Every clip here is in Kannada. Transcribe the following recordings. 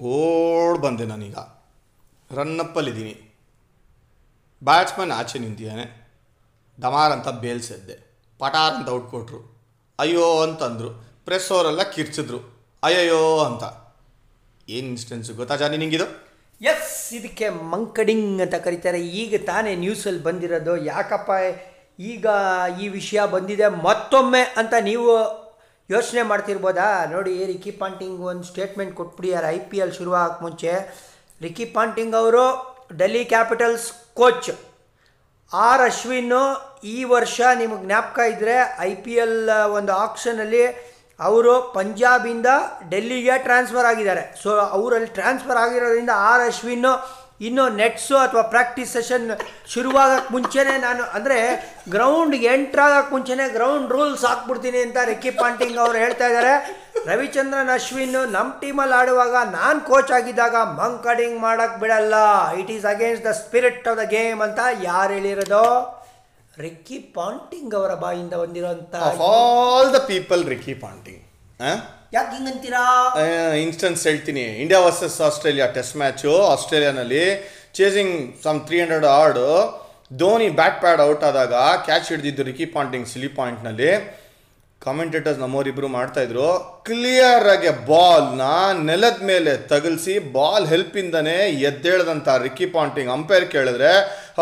ಓಡ್ ಬಂದೆ ನಾನೀಗ. ರನ್ನಪ್ಪಲ್ಲಿದ್ದೀನಿ. ಬ್ಯಾಟ್ಸ್ಮನ್ ಆಚೆ ನಿಂತಿದ್ದಾನೆ. ಡಮಾರ್ ಅಂತ ಬೇಲ್ಸೆದ್ದೆ. ಪಟಾರ್ ಅಂತ ಔಟ್ ಕೊಟ್ಟರು ಅಯ್ಯೋ ಅಂತಂದರು. ಪ್ರೆಸ್ ಅವರೆಲ್ಲ ಕಿರ್ಚಿದ್ರು. ಅಯ್ಯಯ್ಯೋ ಅಂತ. ಏನು ಇನ್ಸ್ಟೆನ್ಸು ಗೊತ್ತಾ ಜಾನಿ ನಿಂಗಿದು? ಎಸ್, ಇದಕ್ಕೆ ಮಂಕಡಿಂಗ್ ಅಂತ ಕರೀತಾರೆ. ಈಗ ತಾನೇ ನ್ಯೂಸಲ್ಲಿ ಬಂದಿರೋದು. ಯಾಕಪ್ಪ, ಈಗ ಈ ವಿಷಯ ಬಂದಿದೆ ಮತ್ತೊಮ್ಮೆ ಅಂತ ನೀವು ಯೋಚನೆ ಮಾಡ್ತಿರ್ಬೋದಾ? ನೋಡಿ ರಿಕಿ ಪಾಂಟಿಂಗ್ ಒಂದು ಸ್ಟೇಟ್ಮೆಂಟ್ ಕೊಟ್ಬಿಡಿಯಾರ ಐ ಪಿ ಎಲ್ ಶುರುವಾಗಕ್ಕೆ ಮುಂಚೆ. ರಿಕಿ ಪಾಂಟಿಂಗ್ ಅವರು Delhi Capitals coach R Ashwin ಈ ವರ್ಷ ನಿಮಗೆ ಜ್ಞಾಪಕ ಇದ್ದರೆ ಐ ಪಿ ಎಲ್ ಒಂದು ಆಕ್ಷನಲ್ಲಿ ಅವರು ಪಂಜಾಬಿಂದ ಡೆಲ್ಲಿಗೆ ಟ್ರಾನ್ಸ್ಫರ್ ಆಗಿದ್ದಾರೆ. ಸೊ ಅವರಲ್ಲಿ ಟ್ರಾನ್ಸ್ಫರ್ ಆಗಿರೋದ್ರಿಂದ ಆರ್ ಅಶ್ವಿನ್ ಇನ್ನು ನೆಟ್ಸು ಅಥವಾ ಪ್ರಾಕ್ಟೀಸ್ ಸೆಷನ್ ಶುರುವಾಗಕ್ಕೆ ಮುಂಚೆನೇ ನಾನು, ಅಂದರೆ ಗ್ರೌಂಡ್ಗೆ ಎಂಟ್ರಾಗಕ್ಕೆ ಮುಂಚೆನೇ ಗ್ರೌಂಡ್ ರೂಲ್ಸ್ ಹಾಕ್ಬಿಡ್ತೀನಿ ಅಂತ ರಿಕ್ಕಿ ಪಾಂಟಿಂಗ್ ಅವರು ಹೇಳ್ತಾ ಇದ್ದಾರೆ. ರವಿಚಂದ್ರನ್, ಅಶ್ವಿನ್ ನಮ್ಮ ಟೀಮಲ್ಲಿ ಆಡುವಾಗ ನಾನು ಕೋಚ್ ಆಗಿದ್ದಾಗ ಮಂಕಡಿಂಗ್ ಮಾಡೋಕ್ಕೆ ಬಿಡಲ್ಲ. It is against the spirit of the game ಅಂತ ಯಾರು ಹೇಳಿರೋದು? ರಿಕ್ಕಿ ಪಾಂಟಿಂಗ್ ಅವರ ಬಾಯಿಂದ ಬಂದಿರೋಂಥ all the people Ricky Ponting ಯಾಕೆ ಹಿಂಗಂತೀರಾ ಇನ್ಸ್ಟೆನ್ಸ್ ಹೇಳ್ತೀನಿ. India versus Australia test match ಆಸ್ಟ್ರೇಲಿಯಾನಲ್ಲಿ chasing some three hundred odd Dhoni bat pad out ಆದಾಗ ಕ್ಯಾಚ್ ಹಿಡಿದಿದ್ದು ರಿಕಿ ಪಾಂಟಿಂಗ್ ಸಿಲಿ ಪಾಯಿಂಟ್ನಲ್ಲಿ ಕಾಮೆಂಟೇಟರ್ಸ್ ನಮ್ಮವರಿಬ್ಬರು ಮಾಡ್ತಾ ಇದ್ರು ಕ್ಲಿಯರ್ ಆಗಿ ಬಾಲ್ನ ನೆಲದ ಮೇಲೆ ತಗಲ್ಸಿ ಬಾಲ್ ಹೆಲ್ಪಿಂದನೇ ಎದ್ದೇಳ್ದಂಥ ರಿಕಿ ಪಾಂಟಿಂಗ್ ಅಂಪೈರ್ ಕೇಳಿದ್ರೆ,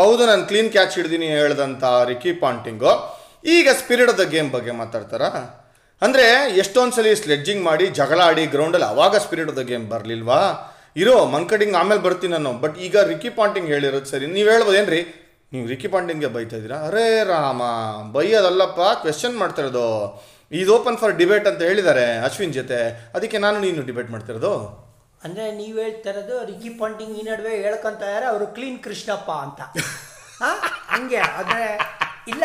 ಹೌದು, ನಾನು ಕ್ಲೀನ್ ಕ್ಯಾಚ್ ಹಿಡ್ದೀನಿ ಹೇಳ್ದಂಥ ರಿಕಿ ಪಾಂಟಿಂಗು ಈಗ ಸ್ಪಿರಿಟ್ ಆಫ್ ದ ಗೇಮ್ ಬಗ್ಗೆ ಮಾತಾಡ್ತಾರಾ? ಅಂದರೆ ಎಷ್ಟೊಂದು ಸಲ ಸ್ಲೆಡ್ಜಿಂಗ್ ಮಾಡಿ ಜಗಳ ಆಡಿ ಗ್ರೌಂಡಲ್ಲಿ ಅವಾಗ ಸ್ಪಿರಿಟ್ ಆಫ್ ದ ಗೇಮ್ ಬರಲಿಲ್ವಾ? ಇರೋ ಮಂಕಡಿಂಗ್ ಆಮೇಲೆ ಬರ್ತೀನಿ ನಾನು. ಬಟ್ ಈಗ ರಿಕ್ಕಿ ಪಾಂಟಿಂಗ್ ಹೇಳಿರೋದು ಸರಿ. ನೀವು ಹೇಳ್ಬೋದೇನ್ರಿ ನೀವು ರಿಕ್ಕಿ ಪಾಂಟಿಂಗ್ಗೆ ಬೈತಾ ಇದ್ದೀರಾ? ಅರೇ ರಾಮ ಬೈಯೋದಲ್ಲಪ್ಪ ಕ್ವೆಶನ್ ಮಾಡ್ತಿರೋದು ಇದು ಓಪನ್ ಫಾರ್ ಡಿಬೇಟ್ ಅಂತ ಹೇಳಿದ್ದಾರೆ ಅಶ್ವಿನ್ ಜೊತೆ. ಅದಕ್ಕೆ ನಾನು ನೀನು ಡಿಬೇಟ್ ಮಾಡ್ತಿರೋದು ಅಂದರೆ ನೀವು ಹೇಳ್ತಾ ಇರೋದು ರಿಕ್ಕಿ ಪಾಂಟಿಂಗ್ ಈ ನಡುವೆ ಹೇಳ್ಕೊಂತ ಇದ್ದಾರೆ ಅವರು ಕ್ಲೀನ್ ಕೃಷ್ಣಪ್ಪ ಅಂತ? ಹಂಗೆ. ಆದರೆ ಇಲ್ಲ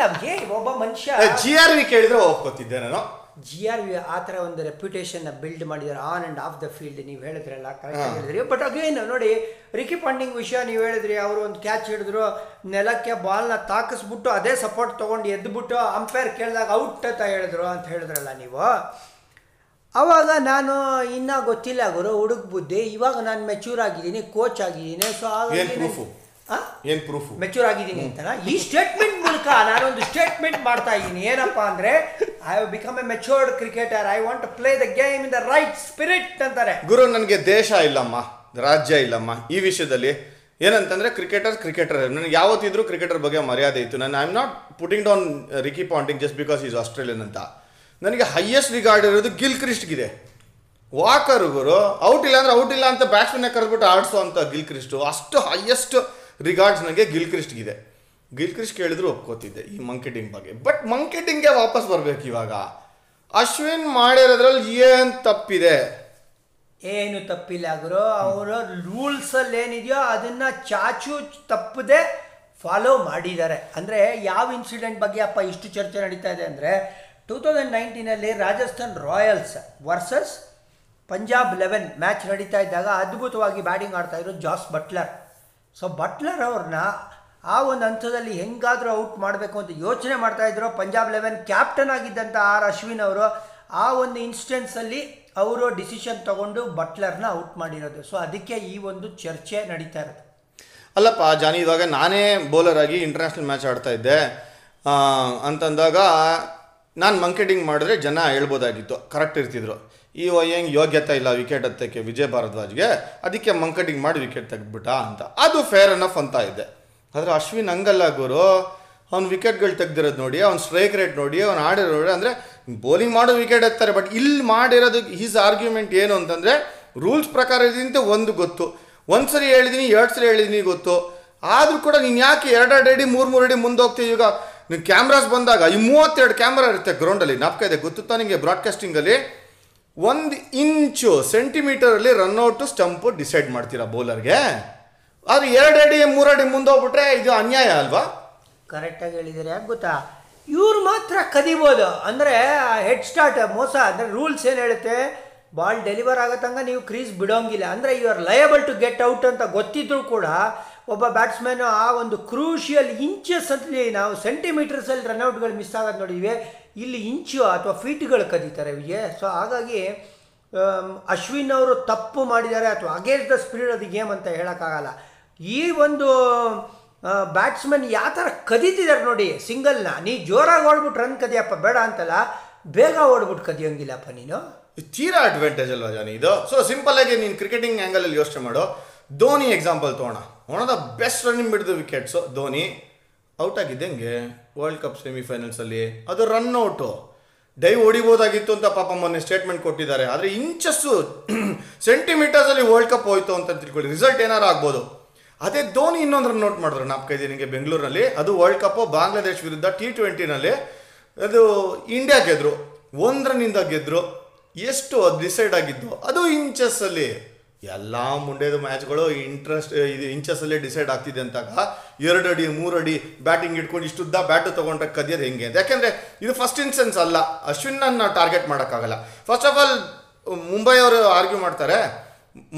ಒಬ್ಬ ಮನುಷ್ಯ ಜಿ ಆರ್ ವಿ ಕೇಳಿದ್ರೆ ಒಪ್ಕೋತಿದ್ದೆ ನಾನು. ಜಿ ಆರ್ ವಿ ಆ ಥರ ಒಂದು ರೆಪ್ಯುಟೇಷನ್ನ ಬಿಲ್ಡ್ ಮಾಡಿದ್ದಾರೆ on and off the field ನೀವು ಹೇಳಿದ್ರಲ್ಲ ಕರೆಕ್ಟ್ ಹೇಳಿದ್ರಿ. ಬಟ್ ಅಗೇನ್ ನೋಡಿ ರಿಕಿ ಪಾಂಡಿಂಗ್ ವಿಷಯ ನೀವು ಹೇಳಿದ್ರಿ ಅವರು ಒಂದು ಕ್ಯಾಚ್ ಹಿಡಿದ್ರು ನೆಲಕ್ಕೆ ಬಾಲ್ನ ತಾಕಿಸ್ಬಿಟ್ಟು ಅದೇ ಸಪೋರ್ಟ್ ತೊಗೊಂಡು ಎದ್ದುಬಿಟ್ಟು ಅಂಪೈರ್ ಕೇಳಿದಾಗ ಔಟ್ ಅಂತ ಹೇಳಿದ್ರು ಅಂತ ಹೇಳಿದ್ರಲ್ಲ ನೀವು. ಅವಾಗ ನಾನು ಇನ್ನೂ ಗೊತ್ತಿಲ್ಲ ಗುರು ಹುಡುಗ ಬುದ್ಧಿ ಇವಾಗ ನಾನು ಮೆಚೂರ್ ಆಗಿದ್ದೀನಿ ಕೋಚ್ ಆಗಿದ್ದೀನಿ ಸೊ ಆಗ ಏನು ಪ್ರೂಫ್ ಮೆಚೂರ್ ಆಗಿದ್ದೀನಿ ಅಂತಲ್ಲ? ಈ ಸ್ಟೇಟ್ಮೆಂಟ್ ಮೂಲಕ ನಾನೊಂದು ಸ್ಟೇಟ್ಮೆಂಟ್ ಮಾಡ್ತಾ ಇದ್ದೀನಿ. ಏನಪ್ಪ ಅಂದ್ರೆ I have become a matured cricketer I want to play the game in the right spirit ಅಂತಾರೆ. ಗುರು ನನಗೆ ದೇಶ ಇಲ್ಲಮ್ಮ ರಾಜ್ಯ ಇಲ್ಲಮ್ಮ. ಈ ವಿಷಯದಲ್ಲಿ ಏನಂತಂದ್ರೆ ಕ್ರಿಕೆಟರ್ ಕ್ರಿಕೆಟರ್ ನನಗೆ ಯಾವತ್ತಿದ್ರು ಕ್ರಿಕೆಟರ್ ಬಗ್ಗೆ ಮರ್ಯಾದೆ ಇತ್ತು. ನಾನು I am not putting down Ricky Ponting just because is Australian ಅಂತ. ನನಗೆ ಹೈಯೆಸ್ಟ್ ರಿಗಾರ್ಡ್ ಇರೋದು ಗಿಲ್ ಕ್ರಿಸ್ಟ್ಗಿದೆ ವಾಕರ್ ಗುರು ಔಟ್ ಇಲ್ಲ ಅಂದ್ರೆ ಔಟ್ ಇಲ್ಲ ಅಂತ ಬ್ಯಾಟ್ಸ್ಮನ್ ಕರೆದ್ಬಿಟ್ಟು ಆಡಿಸೋ ಅಂತ ಗಿಲ್ ಕ್ರಿಸ್ಟು ಅಷ್ಟು ಹೈಯೆಸ್ಟ್ ರಿಗಾರ್ಡ್ಸ್ ನನಗೆ ಗಿಲ್ಕ್ರಿಸ್ಟ್ ಇದೆ ಗಿಲ್ಕ್ರಿಸ್ಟ್ ಕೇಳಿದ್ರು ಒಪ್ಕೋತಿದ್ದೆ ಈ ಮಂಕೆಟಿಂಗ್ ಬಗ್ಗೆ. ಬಟ್ ಮಂಕೆಟಿಂಗ್ಗೆ ವಾಪಸ್ ಬರ್ಬೇಕು ಇವಾಗ. ಅಶ್ವಿನ್ ಮಾಡಿರೋದ್ರಲ್ಲಿ ಏನು ತಪ್ಪಿದೆ? ಏನು ತಪ್ಪಿಲ್ಲ ಗುರು. ರೂಲ್ಸ್ ರೂಲ್ಸಲ್ಲಿ ಏನಿದೆಯೋ ಅದನ್ನ ಚಾಚು ತಪ್ಪದೆ ಫಾಲೋ ಮಾಡಿದ್ದಾರೆ. ಅಂದರೆ ಯಾವ ಇನ್ಸಿಡೆಂಟ್ ಬಗ್ಗೆ ಅಪ್ಪ ಇಷ್ಟು ಚರ್ಚೆ ನಡೀತಾ ಇದೆ ಅಂದರೆ two thousand ನೈನ್ಟೀನಲ್ಲಿ Rajasthan Royals versus Punjab eleven match ನಡೀತಾ ಇದ್ದಾಗ ಅದ್ಭುತವಾಗಿ ಬ್ಯಾಟಿಂಗ್ ಆಡ್ತಾ ಇದ್ರು ಜಾಸ್ ಬಟ್ಲರ್. ಸೊ ಬಟ್ಲರ್ ಅವ್ರನ್ನ ಆ ಒಂದು ಹಂತದಲ್ಲಿ ಹೆಂಗಾದರೂ ಔಟ್ ಮಾಡಬೇಕು ಅಂತ ಯೋಚನೆ ಮಾಡ್ತಾ ಇದ್ರು. ಪಂಜಾಬ್ ಲೆವೆನ್ ಕ್ಯಾಪ್ಟನ್ ಆಗಿದ್ದಂಥ ಆರ್ ಅಶ್ವಿನ್ ಅವರು ಆ ಒಂದು ಇನ್ಸ್ಟೆನ್ಸಲ್ಲಿ ಅವರು ಡಿಸಿಷನ್ ತಗೊಂಡು ಬಟ್ಲರ್ನ ಔಟ್ ಮಾಡಿರೋದು. ಸೊ ಅದಕ್ಕೆ ಈ ಒಂದು ಚರ್ಚೆ ನಡೀತಾ ಇರೋದು. ಅಲ್ಲಪ್ಪ, ಜಾನಿ, ಇವಾಗ ನಾನೇ ಬೌಲರ್ ಆಗಿ ಇಂಟರ್ನ್ಯಾಷನಲ್ ಮ್ಯಾಚ್ ಆಡ್ತಾ ಇದ್ದೆ. ಅಂತಂದಾಗ ನಾನು ಮಂಕೆಟಿಂಗ್ ಮಾಡಿದ್ರೆ ಜನ ಹೇಳ್ಬೋದಾಗಿತ್ತು. ಕರೆಕ್ಟ್ ಇರ್ತಿದ್ರು. ಈ ಹೆಂಗೆ ಯೋಗ್ಯತೆ ಇಲ್ಲ ವಿಕೆಟ್ ಹತ್ತಕ್ಕೆ ವಿಜಯ್ ಭಾರದ್ವಾಜ್ಗೆ ಅದಕ್ಕೆ ಮಂಕಟಿಂಗ್ ಮಾಡಿ ವಿಕೆಟ್ ತೆಗೆದ್ಬಿಟ್ಟ ಅಂತ. ಅದು ಫೇರ್ ಅನಫ್ ಅಂತ ಇದೆ. ಆದರೆ ಅಶ್ವಿನ್ ಹಂಗಲ್ಲ ಗುರು. ಅವ್ನು ವಿಕೆಟ್ಗಳು ತೆಗ್ದಿರೋದು ನೋಡಿ, ಅವ್ನು ಸ್ಟ್ರೈಕ್ ರೇಟ್ ನೋಡಿ, ಅವ್ನು ಆಡಿರೋ ನೋಡಿ, ಅಂದರೆ ಬೌಲಿಂಗ್ ಮಾಡೋ ವಿಕೆಟ್ ಎತ್ತಾರೆ ಬಟ್ ಇಲ್ಲಿ ಮಾಡಿರೋದು ಹೀಸ್ ಆರ್ಗ್ಯುಮೆಂಟ್ ಏನು ಅಂತಂದರೆ ರೂಲ್ಸ್ ಪ್ರಕಾರ ಇದ್ದಂತೆ ಒಂದು ಗೊತ್ತು. ಒಂದು ಸರಿ ಹೇಳಿದ್ದೀನಿ ಎರಡು ಸರಿ ಹೇಳಿದ್ದೀನಿ ಗೊತ್ತು. ಆದರೂ ಕೂಡ ನೀನು ಯಾಕೆ ಎರಡೆರಡು ಅಡಿ, ಮೂರು ಮೂರು ಅಡಿ ಮುಂದೆ ಹೋಗ್ತೀವಿ ಈಗ? ನೀವು ಕ್ಯಾಮ್ರಾಸ್ ಬಂದಾಗ, ಈ ಮೂವತ್ತೆರಡು ಕ್ಯಾಮ್ರಾ ಇರುತ್ತೆ ಗ್ರೌಂಡಲ್ಲಿ ನಾಪ್ಕ ಇದೆ, ಗೊತ್ತುತ್ತಾ ನಿಮಗೆ ಬ್ರಾಡ್ಕಾಸ್ಟಿಂಗಲ್ಲಿ ಒಂದು ಇಂಚು ಸೆಂಟಿಮೀಟರಲ್ಲಿ ರನ್ಔಟು ಸ್ಟಂಪು ಡಿಸೈಡ್ ಮಾಡ್ತೀರಾ ಬೌಲರ್ಗೆ ಆದರೆ ಎರಡು ಅಡಿ ಮೂರಡಿ ಮುಂದೋಗ್ಬಿಟ್ರೆ ಇದು ಅನ್ಯಾಯ ಅಲ್ವಾ? ಕರೆಕ್ಟಾಗಿ ಹೇಳಿದ್ದಾರೆ, ಯಾಕೆ ಗೊತ್ತಾ? ಇವ್ರು ಮಾತ್ರ ಕದಿಬೋದು. ಅಂದರೆ ಹೆಡ್ ಸ್ಟಾರ್ಟ್ ಮೋಸ, ಅಂದರೆ ರೂಲ್ಸ್ ಏನು ಹೇಳುತ್ತೆ? ಬಾಲ್ ಡೆಲಿವರ್ ಆಗೋ ತನಕ ನೀವು ಕ್ರೀಸ್ ಬಿಡೋಂಗಿಲ್ಲ. ಅಂದರೆ you liable to get out ಅಂತ ಗೊತ್ತಿದ್ರು ಕೂಡ ಒಬ್ಬ ಬ್ಯಾಟ್ಸ್ಮನ್ ಆ ಒಂದು ಕ್ರೂಷಿಯಲ್ ಇಂಚಸ್ ಅಂತಲೇ ನಾವು ಸೆಂಟಿಮೀಟರ್ಸಲ್ಲಿ ರನ್ಔಟ್ಗಳು ಮಿಸ್ ಆಗೋದು ನೋಡಿದ್ವಿ ಇಲ್ಲಿ ಇಂಚು ಅಥವಾ ಫೀಟ್ಗಳು ಕದೀತಾರೆ ವಿಜಯ್ ಸೊ ಹಾಗಾಗಿ ಅಶ್ವಿನ್ ಅವರು ತಪ್ಪು ಮಾಡಿದ್ದಾರೆ. ಅಥವಾ ಅಗೇನ್ಸ್ಟ್ ದ ಸ್ಪಿರಿಟ್ ಅದು ಗೇಮ್ ಅಂತ ಹೇಳೋಕ್ಕಾಗಲ್ಲ. ಈ ಒಂದು ಬ್ಯಾಟ್ಸ್ಮನ್ ಯಾವ ಥರ ಕದೀತಿದ್ದಾರೆ ನೋಡಿ ಸಿಂಗಲ್ನ ನೀ. ಜೋರಾಗಿ ಓಡ್ಬಿಟ್ಟು ರನ್ ಕದಿಯಪ್ಪ, ಬೇಡ ಅಂತಲ್ಲ. ಬೇಗ ಓಡ್ಬಿಟ್ಟು ಕದಿಯೋಂಗಿಲ್ಲಪ್ಪ ನೀನು. ತೀರಾ ಅಡ್ವಾಂಟೇಜ್ ಅಲ್ವಾ ಜಾನಿ ಇದು? ಸೊ ಸಿಂಪಲ್ ಆಗಿ ನೀನು ಕ್ರಿಕೆಟಿಂಗ್ ಆ್ಯಂಗಲಲ್ಲಿ ಯೋಚನೆ ಮಾಡು. ಧೋನಿ ಎಕ್ಸಾಂಪಲ್ ತೊಗೋಣ ಒನ್ ದ ಬೆಸ್ಟ್ ರನ್ನಿಂಗ್ ಬಿಡ್ದು ವಿಕೆಟ್ಸು ಧೋನಿ ಔಟ್ ಆಗಿದ್ದಂಗೆ ವರ್ಲ್ಡ್ ಕಪ್ ಸೆಮಿಫೈನಲ್ಸಲ್ಲಿ ಅದು ರನ್ ಔಟು ಡೈ ಹೊಡಿಬೋದಾಗಿತ್ತು ಅಂತ ಪಾಪ ಮೊನ್ನೆ ಸ್ಟೇಟ್ಮೆಂಟ್ ಕೊಟ್ಟಿದ್ದಾರೆ. ಆದರೆ ಇಂಚಸ್ಸು ಸೆಂಟಿಮೀಟರ್ಸಲ್ಲಿ ವರ್ಲ್ಡ್ ಕಪ್ ಹೋಯ್ತು ಅಂತ ತಿಳ್ಕೊಳ್ಳಿ. ರಿಸಲ್ಟ್ ಏನಾರು ಆಗ್ಬೋದು. ಅದೇ ಧೋನಿ ಇನ್ನೊಂದು ರನ್ ನೋಟ್ ಮಾಡಿದ್ರು. ನಾಲ್ಕೈದು ನಿಮಗೆ ಬೆಂಗಳೂರಿನಲ್ಲಿ. ಅದು ವರ್ಲ್ಡ್ ಕಪ್ ಬಾಂಗ್ಲಾದೇಶ್ ವಿರುದ್ಧ ಟಿ ಟ್ವೆಂಟಿನಲ್ಲಿ ಅದು ಇಂಡಿಯಾ ಗೆದ್ರು. ಒಂದು ರನ್ನಿಂದ ಗೆದ್ರು. ಎಷ್ಟು ಅದು ಡಿಸೈಡ್ ಆಗಿದ್ದು? ಅದು ಇಂಚಸ್ಸಲ್ಲಿ ಎಲ್ಲ ಮುಂಡೆದು ಮ್ಯಾಚ್ಗಳು ಇಂಟ್ರೆಸ್ಟ್, ಇದು ಇಂಚಸ್ಸಲ್ಲೇ ಡಿಸೈಡ್ ಆಗ್ತಿದೆ ಅಂತಾಗ ಎರಡು ಅಡಿ, ಮೂರು ಅಡಿ ಬ್ಯಾಟಿಂಗ್ ಇಟ್ಕೊಂಡು ಇಷ್ಟುದ್ದ ಬ್ಯಾಟು ತೊಗೊಂಡ್ರೆ ಕದಿಯೋದು ಹೆಂಗೆ ಅಂತ. ಯಾಕೆಂದರೆ ಇದು ಫಸ್ಟ್ ಇನ್ಸೆನ್ಸ್ ಅಲ್ಲ ಅಶ್ವಿನ್ನ ಟಾರ್ಗೆಟ್ ಮಾಡೋಕ್ಕಾಗಲ್ಲ. ಫಸ್ಟ್ ಆಫ್ ಆಲ್ ಮುಂಬೈ ಅವರು ಆರ್ಗ್ಯೂ ಮಾಡ್ತಾರೆ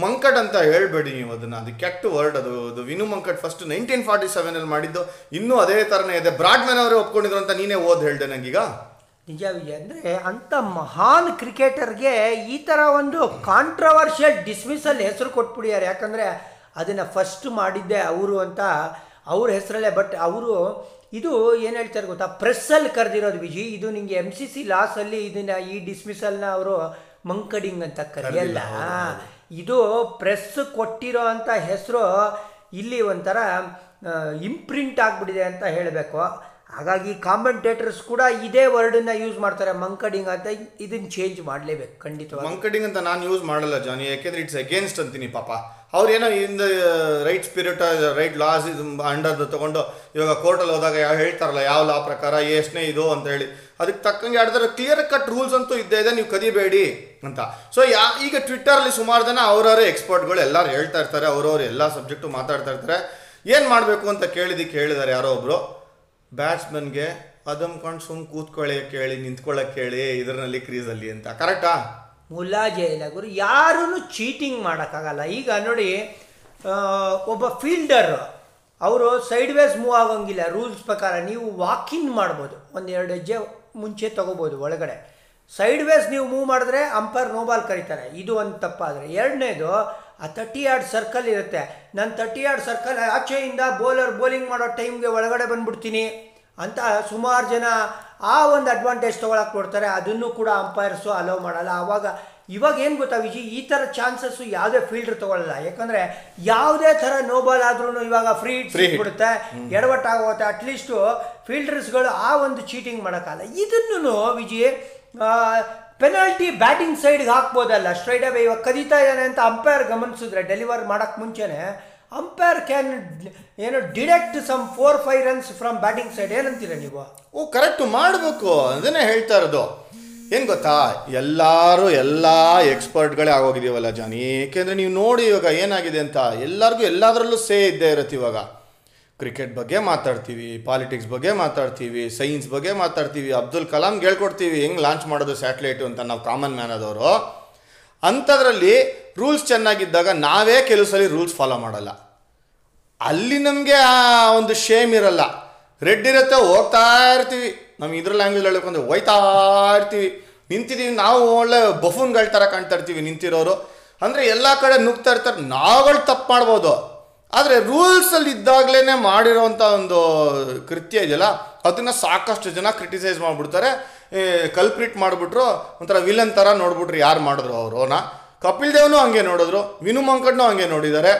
ಮಂಕಡ್ ಅಂತ ಹೇಳ್ಬೇಡಿ ನೀವು ಅದನ್ನು, ಅದು ಕೆಟ್ಟ ವರ್ಡ್ ಅದು ಅದು Vinoo Mankad first nineteen forty ಸೆವೆನಲ್ಲಿ ಮಾಡಿದ್ದು, ಇನ್ನೂ ಅದೇ ಥರನೇ ಇದೆ. ಬ್ರಾಡ್ಮ್ಯಾನ್ ಅವರೇ ಒಪ್ಕೊಂಡಿದ್ರು ಅಂತ ನೀನೇ ಓದ್ ಹೇಳ್ದೆ ನನಗೀಗ ನಿಜ ವಿಜಯ ಅಂದರೆ ಅಂಥ ಮಹಾನ್ ಕ್ರಿಕೆಟರ್ಗೆ ಈ ಥರ ಒಂದು ಕಾಂಟ್ರವರ್ಷಿಯಲ್ ಡಿಸ್ಮಿಸಲ್ ಹೆಸರು ಕೊಟ್ಬಿಡ್ಯಾರೆ. ಯಾಕಂದರೆ ಅದನ್ನು ಫಸ್ಟ್ ಮಾಡಿದ್ದೆ ಅವರು ಅಂತ ಅವ್ರ ಹೆಸರಲ್ಲೇ ಬಟ್ ಅವರು ಇದು ಏನು ಹೇಳ್ತಾರೆ ಗೊತ್ತಾ? ಪ್ರೆಸ್ಸಲ್ಲಿ ಕರೆದಿರೋದು ವಿಜಿ. ಇದು ನಿಮಗೆ ಎಂ ಸಿ ಸಿ ಲಾಸಲ್ಲಿ ಇದನ್ನು ಈ ಡಿಸ್ಮಿಸಲ್ನ ಅವರು ಮಂಕಡಿಂಗ್ ಅಂತ ಕರೆಯಲ್ಲ. ಇದು ಪ್ರೆಸ್ ಕೊಟ್ಟಿರೋ ಅಂಥ ಹೆಸರು ಇಲ್ಲಿ ಒಂಥರ ಇಂಪ್ರಿಂಟ್ ಆಗಿಬಿಟ್ಟಿದೆ ಅಂತ ಹೇಳಬೇಕು. ಹಾಗಾಗಿ ಕಾಮೆಂಟೇಟರ್ಸ್ ಕೂಡ ಇದೇ ವರ್ಡನ್ನ ಯೂಸ್ ಮಾಡ್ತಾರೆ. ಮಂಕಡಿಂಗ್ ಅಂತ ಇದನ್ನ ಚೇಂಜ್ ಮಾಡಲೇಬೇಕು ಖಂಡಿತವಾಗಿ ಮಂಕಡಿಂಗ್ ಅಂತ ನಾನು ಯೂಸ್ ಮಾಡಲ್ಲ ಜಾನಿ, ಯಾಕೆಂದ್ರೆ ಇಟ್ಸ್ ಅಗೇನ್ಸ್ಟ್ ಅಂತೀನಿ ಪಾಪ. ಅವ್ರೇನೋ in the right spirit right laws ಇದು ಅಂಡರ್ ತಗೊಂಡು ಇವಾಗ ಕೋರ್ಟಲ್ಲಿ ಹೋದಾಗ ಯಾವ ಹೇಳ್ತಾರಲ್ಲ, ಯಾವ ಲಾ ಪ್ರಕಾರ, ಎಷ್ಟನೇ ಇದು ಅಂತ ಹೇಳಿ. ಅದಕ್ಕೆ ತಕ್ಕಂಗೆ ಆಡಿದ್ರೆ ಕ್ಲಿಯರ್ ಕಟ್ ರೂಲ್ಸ್ ಅಂತೂ ಇದ್ದೇ ಇದೆ, ನೀವು ಕದಿಬೇಡಿ ಅಂತ. ಸೊ ಯಾ, ಈಗ ಟ್ವಿಟ್ಟರಲ್ಲಿ ಸುಮಾರು ಜನ ಅವರವರೇ ಎಕ್ಸ್ಪರ್ಟ್ಗಳು ಎಲ್ಲರೂ ಹೇಳ್ತಾ ಇರ್ತಾರೆ, ಅವ್ರವ್ರು ಎಲ್ಲ ಸಬ್ಜೆಕ್ಟು ಮಾತಾಡ್ತಾ ಇರ್ತಾರೆ. ಏನು ಮಾಡಬೇಕು ಅಂತ ಕೇಳಿದಕ್ಕೆ ಹೇಳಿದ್ದಾರೆ ಯಾರೋ ಒಬ್ರು. ಬ್ಯಾಟ್ಸ್ಮನ್ಗೆ ಅದಮ್ಕೊಂಡು ಸುಮ್ ಕೂತ್ಕೊಳ್ಳಿ ಕೇಳಿ ನಿಂತ್ಕೊಳ್ಳೋಕೆ ಕೇಳಿ ಇದರಲ್ಲಿ ಕ್ರೀಸಲ್ಲಿ ಅಂತ. ಕರೆಕ್ಟಾ ಮುಲಾಜೆ ಇಲ್ಲ ಗುರು ಯಾರೂ ಚೀಟಿಂಗ್ ಮಾಡೋಕ್ಕಾಗಲ್ಲ. ಈಗ ನೋಡಿ ಒಬ್ಬ ಫೀಲ್ಡರ್ ಅವರು ಸೈಡ್ ವೇಸ್ ಮೂವ್ ಆಗೋಂಗಿಲ್ಲ. ರೂಲ್ಸ್ ಪ್ರಕಾರ ನೀವು ವಾಕಿಂಗ್ ಮಾಡ್ಬೋದು. ಒಂದು ಎರಡು ಹೆಜ್ಜೆ ಮುಂಚೆ ತಗೋಬೋದು ಒಳಗಡೆ. ಸೈಡ್ ವೇಸ್ ನೀವು ಮೂವ್ ಮಾಡಿದ್ರೆ ಅಂಪೈರ್ ನೋಬಾಲ್ ಕರೀತಾರೆ. ಇದು ಒಂದು ತಪ್ಪಾದರೆ. ಎರಡನೇದು ಆ ತರ್ಟಿ ಯಾರ್ಡ್ ಸರ್ಕಲ್ ಇರುತ್ತೆ. ನನ್ನ ತರ್ಟಿ ಯಾರ್ಡ್ ಸರ್ಕಲ್ ಆಚೆಯಿಂದ ಬೌಲರ್ ಬೌಲಿಂಗ್ ಮಾಡೋ ಟೈಮ್ಗೆ ಒಳಗಡೆ ಬಂದ್ಬಿಡ್ತೀನಿ ಅಂತ ಸುಮಾರು ಜನ ಆ ಒಂದು ಅಡ್ವಾಂಟೇಜ್ ತೊಗೊಳಕ್ಕೆ ಕೊಡ್ತಾರೆ ಅದನ್ನು ಕೂಡ ಅಂಪೈರ್ಸು ಅಲೋ ಮಾಡಲ್ಲ. ಆವಾಗ ಇವಾಗ ಏನು ಗೊತ್ತಾ ವಿಜಿ ಈ ಥರ ಚಾನ್ಸಸ್ಸು ಯಾವುದೇ ಫೀಲ್ಡ್ ತಗೊಳ್ಳಲ್ಲ. ಯಾಕಂದರೆ ಯಾವುದೇ ಥರ ನೋಬಲ್ ಆದ್ರೂ ಇವಾಗ ಫ್ರೀ ಫ್ರೀ ಕೊಡುತ್ತೆ ಬಿಡುತ್ತೆ ಎಡವಟ್ಟಾಗುತ್ತೆ ಅಟ್ಲೀಸ್ಟು ಫೀಲ್ಡರ್ಸ್ಗಳು ಆ ಒಂದು ಚೀಟಿಂಗ್ ಮಾಡೋಕ್ಕಲ್ಲ ಇದನ್ನು ವಿಜಿ ಪೆನಾಲ್ಟಿ ಬ್ಯಾಟಿಂಗ್ ಸೈಡ್ಗೆ ಹಾಕ್ಬೋದಲ್ಲ. ಸ್ಟ್ರೈಟ್ ಅವೇ ಇವಾಗ ಕದೀತಾ ಇದ್ದಾನೆ ಅಂತ ಅಂಪೈರ್ ಗಮನಿಸಿದ್ರೆ ಡೆಲಿವರ್ ಮಾಡೋಕ್ಕೆ ಮುಂಚೆನೇ ಅಂಪೈರ್ ಕ್ಯಾನ್ ಏನು deduct some four five runs from batting side ಏನಂತೀರ ನೀವು? ಓ ಕರೆಕ್ಟ್ ಮಾಡಬೇಕು. ಅದನ್ನೇ ಹೇಳ್ತಾ ಇರೋದು. ಏನು ಗೊತ್ತಾ? ಎಲ್ಲರೂ ಎಲ್ಲ ಎಕ್ಸ್ಪರ್ಟ್ಗಳೇ ಆಗೋಗಿದ್ದೀವಲ್ಲ ಜಾನಿ. ಏಕೆಂದರೆ ನೀವು ನೋಡಿ ಇವಾಗ ಏನಾಗಿದೆ ಅಂತ. ಎಲ್ಲರಿಗೂ ಎಲ್ಲದರಲ್ಲೂ ಸೇ ಇದ್ದೇ ಇರುತ್ತೆ ಇವಾಗ. ಕ್ರಿಕೆಟ್ ಬಗ್ಗೆ ಮಾತಾಡ್ತೀವಿ ಪಾಲಿಟಿಕ್ಸ್ ಬಗ್ಗೆ ಮಾತಾಡ್ತೀವಿ ಸೈನ್ಸ್ ಬಗ್ಗೆ ಮಾತಾಡ್ತೀವಿ, ಅಬ್ದುಲ್ ಕಲಾಂ ಹೇಳ್ಕೊಡ್ತೀವಿ, ಹೆಂಗೆ ಲಾಂಚ್ ಮಾಡೋದು ಸ್ಯಾಟಲೈಟು ಅಂತ ನಾವು ಕಾಮನ್ ಮ್ಯಾನ್ ಆದವರು. ಅಂಥದ್ರಲ್ಲಿ ರೂಲ್ಸ್ ಚೆನ್ನಾಗಿದ್ದಾಗ ನಾವೇ ಕೆಲವು ಸಲ ರೂಲ್ಸ್ ಫಾಲೋ ಮಾಡಲ್ಲ. ಅಲ್ಲಿ ನಮಗೆ ಆ ಒಂದು ಶೇಮ್ ಇರಲ್ಲ. ರೆಡ್ ಇರುತ್ತೆ, ಹೋಗ್ತಾ ಇರ್ತೀವಿ. ನಮ್ಮ ಇದ್ರ ಲ್ಯಾಂಗ್ವೇಜ್ ಹೇಳ್ಬೇಕಂದ್ರೆ ಹೋಯ್ತಾ ಇರ್ತೀವಿ. ನಿಂತಿದ್ದೀವಿ ನಾವು ಒಳ್ಳೆ ಬಫೂನ್ಗಳ ಥರ ಕಾಣ್ತಾ ಇರ್ತೀವಿ ನಿಂತಿರೋರು. ಅಂದರೆ ಎಲ್ಲ ಕಡೆ ನುಗ್ತಾ ಇರ್ತಾರೆ. ನಾವುಗಳು ತಪ್ಪು ಮಾಡ್ಬೋದು. ಆದರೆ ರೂಲ್ಸಲ್ಲಿ ಇದ್ದಾಗಲೇ ಮಾಡಿರೋವಂಥ ಒಂದು ಕೃತ್ಯ ಇದೆಯಲ್ಲ, ಅದನ್ನು ಸಾಕಷ್ಟು ಜನ ಕ್ರಿಟಿಸೈಸ್ ಮಾಡಿಬಿಡ್ತಾರೆ. ಕಲ್ಪ್ರಿಟ್ ಮಾಡಿಬಿಟ್ರು, ಒಂಥರ ವಿಲನ್ ಥರ ನೋಡ್ಬಿಟ್ರು ಯಾರು ಮಾಡಿದ್ರು ಅವರು ಕಪಿಲ್ ದೇವ್ನು ಹಂಗೆ ನೋಡಿದ್ರು, ವಿನು ಮಂಕಣ್ಣು ಹಂಗೆ ನೋಡಿದ್ದಾರೆ.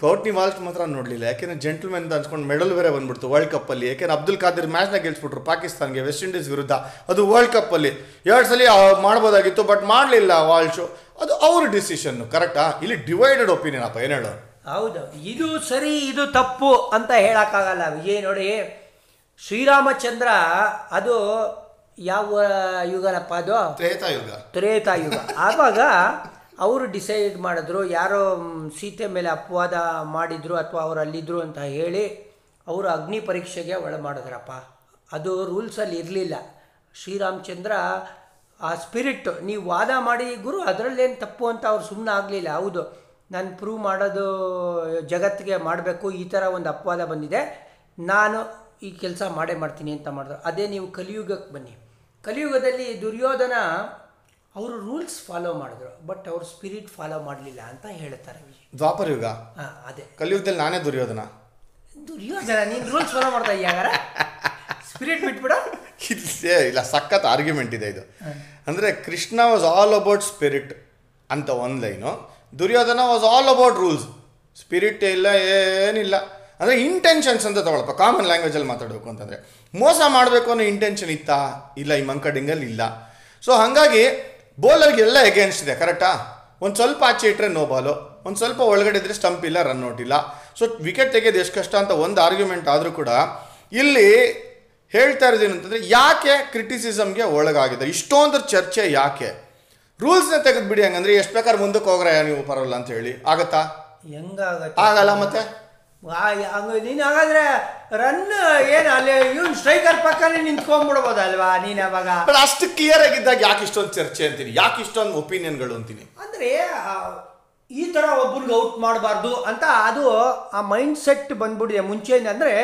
ಕೌಟ್ನಿ ವಾಲ್ಟ್ ಮಾತ್ರ ನೋಡಲಿಲ್ಲ. ಯಾಕೆಂದ್ರೆ ಜೆಂಟಲ್ಮೆನ್ ಅಂತ ಅನ್ಸ್ಕೊಂಡು ಮೆಡಲ್ ಬೇರೆ ಬಂದ್ಬಿಡ್ತು ವರ್ಲ್ಡ್ ಕಪ್ಪಲ್ಲಿ ಯಾಕೆಂದ್ರೆ ಅಬ್ದುಲ್ ಖಾದಿರ್ ಮ್ಯಾಚ್ನ ಗೆಲ್ಸ್ಬಿಟ್ರು ಪಾಕಿಸ್ತಾನ್ಗೆ ವೆಸ್ಟ್ ಇಂಡೀಸ್ ವಿರುದ್ಧ. ಅದು ವರ್ಲ್ಡ್ ಕಪ್ಪಲ್ಲಿ ಎರಡು ಸಲ ಮಾಡ್ಬೋದಾಗಿತ್ತು ಬಟ್ ಮಾಡಲಿಲ್ಲ ವಾಲ್ಶು ಅದು ಅವ್ರ ಡಿಸಿಷನ್ನು ಕರೆಕ್ಟಾ ಇಲ್ಲಿ ಡಿವೈಡೆಡ್ ಒಪಿನಿಯನ್ ಅಪ್ಪ ಏನು ಹೌದು. ಇದು ಸರಿ ಇದು ತಪ್ಪು ಅಂತ ಹೇಳೋಕ್ಕಾಗಲ್ಲ. ವಿಜಯ್ ನೋಡಿ ಶ್ರೀರಾಮಚಂದ್ರ ಅದು ಯಾವ ಯುಗನಪ್ಪ ಅದು? ತ್ರೇತಾಯುಗ. ತ್ರೇತಾಯುಗ. ಆವಾಗ ಅವರು ಡಿಸೈಡ್ ಮಾಡಿದ್ರು, ಯಾರೋ ಸೀತೆ ಮೇಲೆ ಅಪವಾದ ಮಾಡಿದ್ರು ಅಥವಾ ಅವರು ಅಲ್ಲಿದ್ದರು ಅಂತ ಹೇಳಿ ಅವರು ಅಗ್ನಿ ಪರೀಕ್ಷೆಗೆ ಒಳ ಮಾಡಿದ್ರಪ್ಪ. ಅದು ರೂಲ್ಸಲ್ಲಿ ಇರಲಿಲ್ಲ. ಶ್ರೀರಾಮಚಂದ್ರ, ಆ ಸ್ಪಿರಿಟ್ ನೀವು ವಾದ ಮಾಡಿ, ಗುರು ಅದರಲ್ಲೇನು ತಪ್ಪು ಅಂತ ಅವ್ರು ಸುಮ್ಮನೆ ಆಗಲಿಲ್ಲ. ಹೌದು, ನಾನು ಪ್ರೂವ್ ಮಾಡೋದು ಜಗತ್ತಿಗೆ ಮಾಡಬೇಕು, ಈ ಥರ ಒಂದು ಅಪವಾದ ಬಂದಿದೆ. ನಾನು ಈ ಕೆಲಸ ಮಾಡೇ ಮಾಡ್ತೀನಿ ಅಂತ ಮಾಡಿದ್ರು. ಅದೇ ನೀವು ಕಲಿಯುಗಕ್ಕೆ ಬನ್ನಿ. ಕಲಿಯುಗದಲ್ಲಿ ದುರ್ಯೋಧನ ಅವರು ರೂಲ್ಸ್ ಫಾಲೋ ಮಾಡಿದ್ರು ಬಟ್ ಅವ್ರ ಸ್ಪಿರಿಟ್ ಫಾಲೋ ಮಾಡಲಿಲ್ಲ ಅಂತ ಹೇಳ್ತಾರೆ ದ್ವಾಪರ ಯುಗ? ಹಾಂ ಅದೇ. ಕಲಿಯುಗದಲ್ಲಿ ನಾನೇ ದುರ್ಯೋಧನ. ದುರ್ಯೋಧನ ನೀನು ರೂಲ್ಸ್ ಫಾಲೋ ಮಾಡ್ತಾ ಇದೆಯಾಗ ಸ್ಪಿರಿಟ್ ಬಿಟ್ಬಿಡ. ಇಲ್ಲೇ ಇಲ್ಲ ಸಖತ್ ಆರ್ಗ್ಯುಮೆಂಟ್ ಇದೆ ಇದು. ಅಂದರೆ Krishna was all about spirit ಅಂತ ಒಂದು line Duryodhana was all about rules spirit ಇಲ್ಲ ಏನಿಲ್ಲ. ಅಂದರೆ ಇಂಟೆನ್ಷನ್ಸ್ ಅಂತ ತಗೊಳಪ್ಪ ಕಾಮನ್ ಲ್ಯಾಂಗ್ವೇಜಲ್ಲಿ ಮಾತಾಡಬೇಕು ಅಂತಂದರೆ. ಮೋಸ ಮಾಡಬೇಕು ಅನ್ನೋ ಇಂಟೆನ್ಷನ್ ಇತ್ತಾ? ಇಲ್ಲ ಈ ಮಂಕಡಿಂಗಲ್ಲಿ ಇಲ್ಲ. ಸೊ ಹಾಗಾಗಿ ಬೌಲರ್ಗೆಲ್ಲ ಎಗೇನ್ಸ್ಟ್ ಇದೆ ಕರೆಕ್ಟಾ ಒಂದು ಸ್ವಲ್ಪ ಆಚೆ ಇಟ್ಟರೆ ನೋ ಬಾಲು ಒಂದು ಸ್ವಲ್ಪ ಒಳಗಡೆ ಇದ್ದರೆ ಸ್ಟಂಪ್ ಇಲ್ಲ ರನ್ ಔಟ್ ಇಲ್ಲ. ಸೊ ವಿಕೆಟ್ ತೆಗೆಯೋದು ಎಷ್ಟು ಕಷ್ಟ ಅಂತ ಒಂದು ಆರ್ಗ್ಯುಮೆಂಟ್ ಆದರೂ ಕೂಡ ಇಲ್ಲಿ ಹೇಳ್ತಾ ಇರೋದೇನು ಅಂತಂದರೆ ಯಾಕೆ ಕ್ರಿಟಿಸಿಸಮ್ಗೆ ಒಳಗಾಗಿದೆ? ಇಷ್ಟೊಂದು ಚರ್ಚೆ ಯಾಕೆ? ರೂಲ್ಸ್ನ ತೆಗೆದ್ಬಿಡಿ ಹಂಗಂದ್ರೆ ಎಷ್ಟು ಬೇಕಾದ್ರೆ ಮುಂದಕ್ಕೆ ಹೋಗ್ರೆ ನೀವು ಪರವಲ್ಲ ಅಂತ ಹೇಳಿ. ಆಗತ್ತಾ? ಹೆಂಗಾಗತ್ತೆ? ಆಗಲ್ಲ ಮತ್ತೆ? ನೀನು ಹಾಗಾದ್ರೆ ರನ್ ಏನು ಅಲ್ಲಿ ಇವ್ನು ಸ್ಟ್ರೈಕರ್ ಪಕ್ಕನೇ ನಿಂತ್ಕೊಂಡ್ಬಿಡ್ಬೋದಲ್ವಾ ನೀನು ಅವಾಗ ಬಟ್ ಅಷ್ಟು ಕ್ಲಿಯರ್ ಆಗಿದ್ದಾಗ ಯಾಕೆ ಇಷ್ಟೊಂದು ಚರ್ಚೆ ಅಂತೀನಿ? ಯಾಕೆ ಇಷ್ಟೊಂದು ಒಪಿನಿಯನ್ಗಳು ಅಂತೀನಿ? ಅಂದರೆ ಈ ಥರ ಒಬ್ಬರಿಗೆ ಔಟ್ ಮಾಡಬಾರ್ದು ಅಂತ ಅದು ಆ ಮೈಂಡ್ ಸೆಟ್ ಬಂದ್ಬಿಟ್ಟಿದೆ ಮುಂಚೆಯಿಂದ. ಅಂದರೆ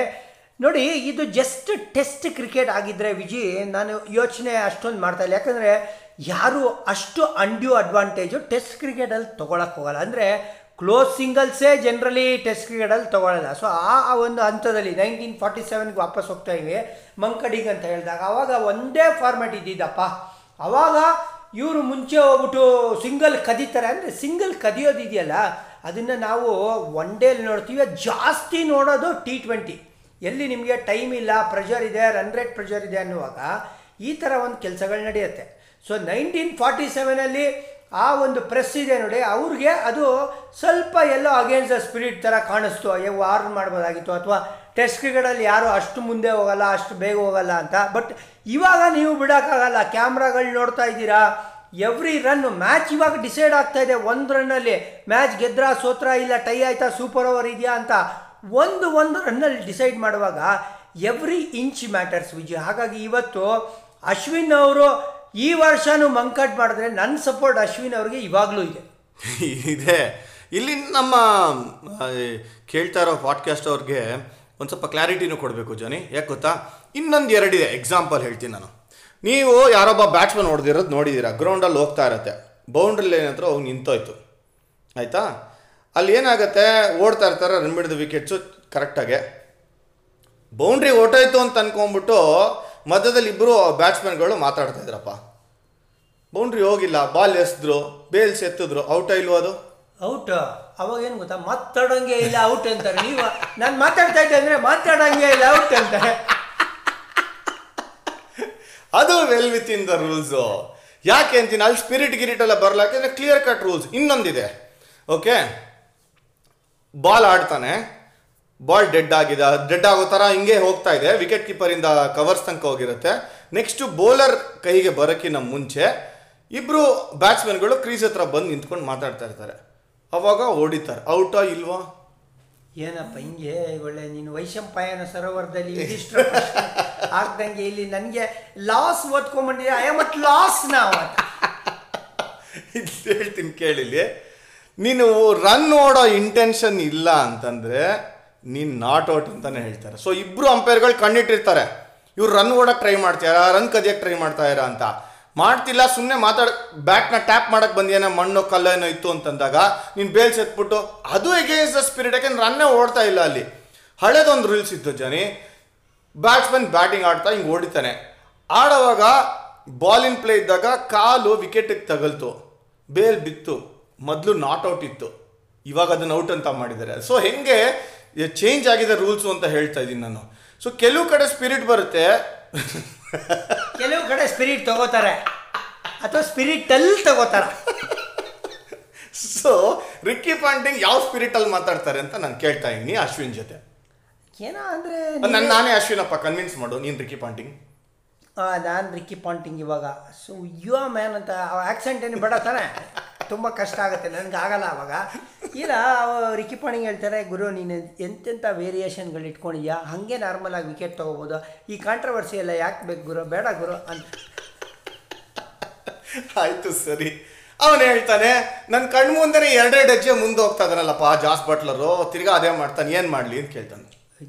ನೋಡಿ ಇದು ಜಸ್ಟ್ ಟೆಸ್ಟ್ ಕ್ರಿಕೆಟ್ ಆಗಿದ್ದರೆ ವಿಜಿ ನಾನು ಯೋಚನೆ ಅಷ್ಟೊಂದು ಮಾಡ್ತಾ ಇಲ್ಲ. ಯಾಕಂದರೆ ಯಾರು ಅಷ್ಟು ಅಂಡ್ಯೂ ಅಡ್ವಾಂಟೇಜು ಟೆಸ್ಟ್ ಕ್ರಿಕೆಟಲ್ಲಿ ತೊಗೊಳಕ್ಕೆ ಹೋಗಲ್ಲ. ಅಂದರೆ ಕ್ಲೋಸ್ ಸಿಂಗಲ್ಸೇ ಜನರಲಿ ಟೆಸ್ಟ್ ಕ್ರಿಕೆಟಲ್ಲಿ ತೊಗೊಳಲ್ಲ. ಸೊ ಆ ಆ ಒಂದು ಹಂತದಲ್ಲಿ ನೈನ್ಟೀನ್ ಫಾರ್ಟಿ ಸೆವೆನ್ಗೆ ವಾಪಸ್ ಹೋಗ್ತಾ ಇವೆ. ಮಂಕಡಿಗೆ ಅಂತ ಹೇಳಿದಾಗ ಆವಾಗ ಒಂದೇ ಫಾರ್ಮ್ಯಾಟ್ ಇದ್ದಿದ್ದಪ್ಪ. ಆವಾಗ ಇವರು ಮುಂಚೆ ಹೋಗ್ಬಿಟ್ಟು ಸಿಂಗಲ್ ಕದೀತಾರೆ ಅಂದರೆ ಸಿಂಗಲ್ ಕದಿಯೋದಿದೆಯಲ್ಲ ಅದನ್ನು ನಾವು ಒನ್ ಡೇಲಿ ನೋಡ್ತೀವಿ. ಜಾಸ್ತಿ ನೋಡೋದು ಟಿ ಟ್ವೆಂಟಿ ಎಲ್ಲಿ ನಿಮಗೆ ಟೈಮ್ ಇಲ್ಲ ಪ್ರೆಷರ್ ಇದೆ ರನ್ ರೇಟ್ ಪ್ರೆಷರ್ ಇದೆ ಅನ್ನುವಾಗ ಈ ಥರ ಒಂದು ಕೆಲಸಗಳು ನಡೆಯುತ್ತೆ. ಸೊ ನೈನ್ಟೀನ್ ಫಾರ್ಟಿ ಸೆವೆನಲ್ಲಿ ಆ ಒಂದು ಪ್ರೆಸ್ ಇದೆ ನೋಡಿ, ಅವ್ರಿಗೆ ಅದು ಸ್ವಲ್ಪ ಎಲ್ಲೋ ಅಗೇನ್ಸ್ಟ್ ದ ಸ್ಪಿರಿಟ್ ಥರ ಕಾಣಿಸ್ತು. ಅಯ್ಯೋ ವಾರ್ನ್ ಮಾಡ್ಬೋದಾಗಿತ್ತು ಅಥವಾ ಟೆಸ್ಟ್ ಕ್ರಿಕೆಟಲ್ಲಿ ಯಾರು ಅಷ್ಟು ಮುಂದೆ ಹೋಗಲ್ಲ, ಅಷ್ಟು ಬೇಗ ಹೋಗಲ್ಲ ಅಂತ. ಬಟ್ ಇವಾಗ ನೀವು ಬಿಡೋಕ್ಕಾಗಲ್ಲ. ಕ್ಯಾಮ್ರಾಗಳು ನೋಡ್ತಾ ಇದ್ದೀರಾ? ಎವ್ರಿ ರನ್ ಮ್ಯಾಚ್ ಇವಾಗ ಡಿಸೈಡ್ ಆಗ್ತಾ ಇದೆ. ಒಂದು ರನ್ನಲ್ಲಿ ಮ್ಯಾಚ್ ಗೆದ್ರಾ, ಸೋತ್ರ, ಇಲ್ಲ ಟೈ ಆಯ್ತಾ ಸೂಪರ್ ಓವರ್ ಇದೆಯಾ ಅಂತ ಒಂದು ಒಂದು ರನ್ನಲ್ಲಿ ಡಿಸೈಡ್ ಮಾಡುವಾಗ ಎವ್ರಿ ಇಂಚ್ ಮ್ಯಾಟರ್ಸ್ ವಿಜಯ್. ಹಾಗಾಗಿ ಇವತ್ತು ಅಶ್ವಿನ್ ಅವರು ಈ ವರ್ಷನೂ ಮಂಕಟ್ ಮಾಡಿದ್ರೆ ನನ್ನ ಸಪೋರ್ಟ್ ಅಶ್ವಿನ್ ಅವ್ರಿಗೆ ಇವಾಗಲೂ ಇದೆ. ಇದೆ. ಇಲ್ಲಿ ನಮ್ಮ ಕೇಳ್ತಾ ಇರೋ ಪಾಡ್ಕಾಸ್ಟ್ ಅವ್ರಿಗೆ ಒಂದು ಸ್ವಲ್ಪ ಕ್ಲಾರಿಟಿನೂ ಕೊಡಬೇಕು ಜನಿ. ಯಾಕೆ ಗೊತ್ತಾ? ಇನ್ನೊಂದು ಎರಡಿದೆ. ಎಕ್ಸಾಂಪಲ್ ಹೇಳ್ತೀನಿ ನಾನು. ನೀವು ಯಾರೊಬ್ಬ ಬ್ಯಾಟ್ಸ್ಮನ್ ಹೊಡೆದಿರೋದು ನೋಡಿದ್ದೀರಾ ಗ್ರೌಂಡಲ್ಲಿ ಹೋಗ್ತಾ ಇರತ್ತೆ. ಬೌಂಡ್ರಿ ಲೈನ್ ಅವ್ನು ನಿಂತೋಯ್ತು. ಆಯಿತಾ? ಅಲ್ಲಿ ಏನಾಗುತ್ತೆ? ಓಡ್ತಾ ಇರ್ತಾರೆ ರನ್ ಬಿಡಿದ ವಿಕೆಟ್ಸು ಕರೆಕ್ಟಾಗೆ ಬೌಂಡ್ರಿ ಓಟೋಯ್ತು ಅಂತ ಅನ್ಕೊಂಡ್ಬಿಟ್ಟು ಮಧ್ಯದಲ್ಲಿ ಇಬ್ಬರು ಬ್ಯಾಟ್ಸ್ಮನ್ಗಳು ಮಾತಾಡ್ತಾ ಇದ್ರಪ್ಪ. ಬೌಂಡ್ರಿ ಹೋಗಿಲ್ಲ ಬಾಲ್ ಎಸ್ದ್ರು ಬೇಲ್ಸ್ ಎತ್ತಿದ್ರು ಔಟ ಇಲ್ವಾ ಅದು? ಔಟ್ ಅವಾಗ ಏನು ಗೊತ್ತಾ? ಮಾತಾಡೋಂಗೆ ಇಲ್ಲ ಔಟ್ ಅಂತಾರೆ. ನೀವು ನಾನು ಮಾತಾಡ್ತಾ ಇದ್ದೆ ಅಂದರೆ ಮಾತಾಡೋಂಗೆ ಇಲ್ಲ ಔಟ್ ಅಂತಾರೆ. ಅದು well with in the rules ಯಾಕೆ ಅಂತೀನಿ? ಅಲ್ಲಿ ಸ್ಪಿರಿಟ್ ಗಿರಿಟ್ ಎಲ್ಲ ಬರಲ್ಲ ಯಾಕೆಂದ್ರೆ ಕ್ಲಿಯರ್ ಕಟ್ ರೂಲ್ಸ್ ಇನ್ನೊಂದಿದೆ. ಓಕೆ ಬಾಲ್ ಆಡ್ತಾನೆ. ಬಾಲ್ ಡೆಡ್ ಆಗಿದೆ. ಡೆಡ್ ಆಗೋ ಥರ ಹಿಂಗೆ ಹೋಗ್ತಾ ಇದೆ. ವಿಕೆಟ್ ಕೀಪರಿಂದ ಕವರ್ಸ್ ತನಕ ಹೋಗಿರುತ್ತೆ. ನೆಕ್ಸ್ಟ್ ಬೌಲರ್ ಕೈಗೆ ಬರೋಕ್ಕಿಂತ ಮುಂಚೆ ಇಬ್ಬರು ಬ್ಯಾಟ್ಸ್ಮನ್ಗಳು ಕ್ರೀಸ್ ಹತ್ರ ಬಂದು ನಿಂತ್ಕೊಂಡು ಮಾತಾಡ್ತಾ ಇರ್ತಾರೆ. ಅವಾಗ ಹೊಡಿತಾರೆ ಔಟಾ ಇಲ್ವಾ? ಏನಪ್ಪ ಹಿಂಗೆ ಒಳ್ಳೆ ನೀನು ವೈಶಂಪಾಯನ ಸರೋವರದಲ್ಲಿ ಇದಿಷ್ಟು ಆಗ್ದಂಗೆ ಇಲ್ಲಿ ನನಗೆ ಲಾಸ್ ಓದ್ಕೊಂಡ್ಬಂದಿದೆ ಐ ಆಮ್ ಅಟ್ ಲಾಸ್ ನಾವು ಇದು ಹೇಳ್ತೀನಿ ಕೇಳಿಲಿ ನೀನು ರನ್ ಓಡೋ ಇಂಟೆನ್ಷನ್ ಇಲ್ಲ ಅಂತಂದ್ರೆ ನೀನು ನಾಟ್ ಔಟ್ ಅಂತಾನೆ ಹೇಳ್ತಾರೆ. ಸೊ ಇಬ್ರು ಅಂಪೈರ್ಗಳು ಕಣ್ಣಿಟ್ಟಿರ್ತಾರೆ. ಇವ್ರು ರನ್ ಓಡಕ್ಕೆ ಟ್ರೈ ಮಾಡ್ತಾರ ರನ್ ಕದಿಯಕ್ಕೆ ಟ್ರೈ ಮಾಡ್ತಾ ಇರ ಅಂತ. ಮಾಡ್ತಿಲ್ಲ ಸುಮ್ಮನೆ ಮಾತಾಡ ಬ್ಯಾಟ್ನ ಟ್ಯಾಪ್ ಮಾಡಕ್ಕೆ ಬಂದೇನೋ ಮಣ್ಣು, ಕಲ್ಲೇನೋ ಇತ್ತು ಅಂತಂದಾಗ, ನೀನು ಬೇಲ್ ಎತ್ಬಿಟ್ಟು ಅದು ಎಗೇನ್ಸ್ಟ್ ದ ಸ್ಪಿರಿಟ್ ಯಾಕೆಂದ್ರೆ ರನ್ನೇ ಓಡ್ತಾ ಇಲ್ಲ ಅಲ್ಲಿ. ಹಳೇದೊಂದು ರೂಲ್ಸ್ ಇತ್ತು ಜನಿ. ಬ್ಯಾಟ್ಸ್ಮನ್ ಬ್ಯಾಟಿಂಗ್ ಆಡ್ತಾ ಹಿಂಗೆ ಓಡಿತಾನೆ. ಆಡೋವಾಗ ಇನ್ ಪ್ಲೇ ಇದ್ದಾಗ ಕಾಲು ವಿಕೆಟಿಗೆ ತಗಲ್ತು. ಬೇಲ್ ಬಿತ್ತು. ಮೊದಲು ನಾಟ್ ಔಟ್ ಇತ್ತು. ಇವಾಗ ಅದನ್ನ ಔಟ್ ಅಂತ ಮಾಡಿದ್ದಾರೆ. ಸೊ ಹೆಂಗೆ ಚೇಂಜ್ ಆಗಿದೆ ರೂಲ್ಸು ಅಂತ ಹೇಳ್ತಾ ಇದ್ದೀನಿ ನಾನು. ಸೊ ಕೆಲವು ಕಡೆ ಸ್ಪಿರಿಟ್ ಬರುತ್ತೆ. ಕೆಲವು ಕಡೆ ಸ್ಪಿರಿಟ್ ತಗೋತಾರೆ. ಅಥವಾ ಸ್ಪಿರಿಟಲ್ಲಿ ತಗೋತಾರೆ. ಸೊ ರಿಕ್ಕಿ ಪಾಂಟಿಂಗ್ ಯಾವ ಸ್ಪಿರಿಟಲ್ಲಿ ಮಾತಾಡ್ತಾರೆ ಅಂತ ನಾನು ಕೇಳ್ತಾ ಇದ್ದೀನಿ ಅಶ್ವಿನ್ ಜೊತೆ. ಏನೋ ಅಂದರೆ ನನ್ನ ನಾನೇ ಅಶ್ವಿನಪ್ಪ ಕನ್ವಿನ್ಸ್ ಮಾಡು ನೀನು ರಿಕ್ಕಿ ಪಾಂಟಿಂಗ್ ನಾನು ರಿಕ್ಕಿ ಪಾಂಟಿಂಗ್ ಇವಾಗ. ಸೊ ಯು ಮ್ಯಾನ್ ಅಂತ ಆಕ್ಸೆಂಟ್ ಏನು ಬೇಡ ತಾನೆ? ತುಂಬ ಕಷ್ಟ ಆಗುತ್ತೆ ನನಗೆ ಆಗಲ್ಲ ಅವಾಗ. ಇಲ್ಲ ಪಾಂಟಿಂಗ್ ಹೇಳ್ತಾರೆ ಗುರು ನೀನು ಎಂತೆಂಥ ವೇರಿಯೇಷನ್ಗಳು ಇಟ್ಕೊಂಡಿದ್ಯಾ? ಹಾಗೆ ನಾರ್ಮಲ್ ಆಗಿ ವಿಕೆಟ್ ತೊಗೋಬೋದು. ಈ ಕಾಂಟ್ರವರ್ಸಿ ಎಲ್ಲ ಯಾಕೆ ಬೇಕು ಗುರು? ಬೇಡ ಗುರು ಅಂತ ಆಯ್ತು ಸರಿ. ಅವನು ಹೇಳ್ತಾನೆ ನನ್ನ ಕಣ್ಣು ಮುಂದೆ ಎರಡೆರಡು ಹೆಜ್ಜೆ ಮುಂದೆ ಹೋಗ್ತಾ ಇದಾನಲ್ಲಪ್ಪ ಜಾಸ್ ಬಟ್ಲರು ತಿರ್ಗಾ ಅದೇ ಮಾಡ್ತಾನೆ ಏನು ಮಾಡಲಿ ಅಂತ ಕೇಳ್ತಾನೆ.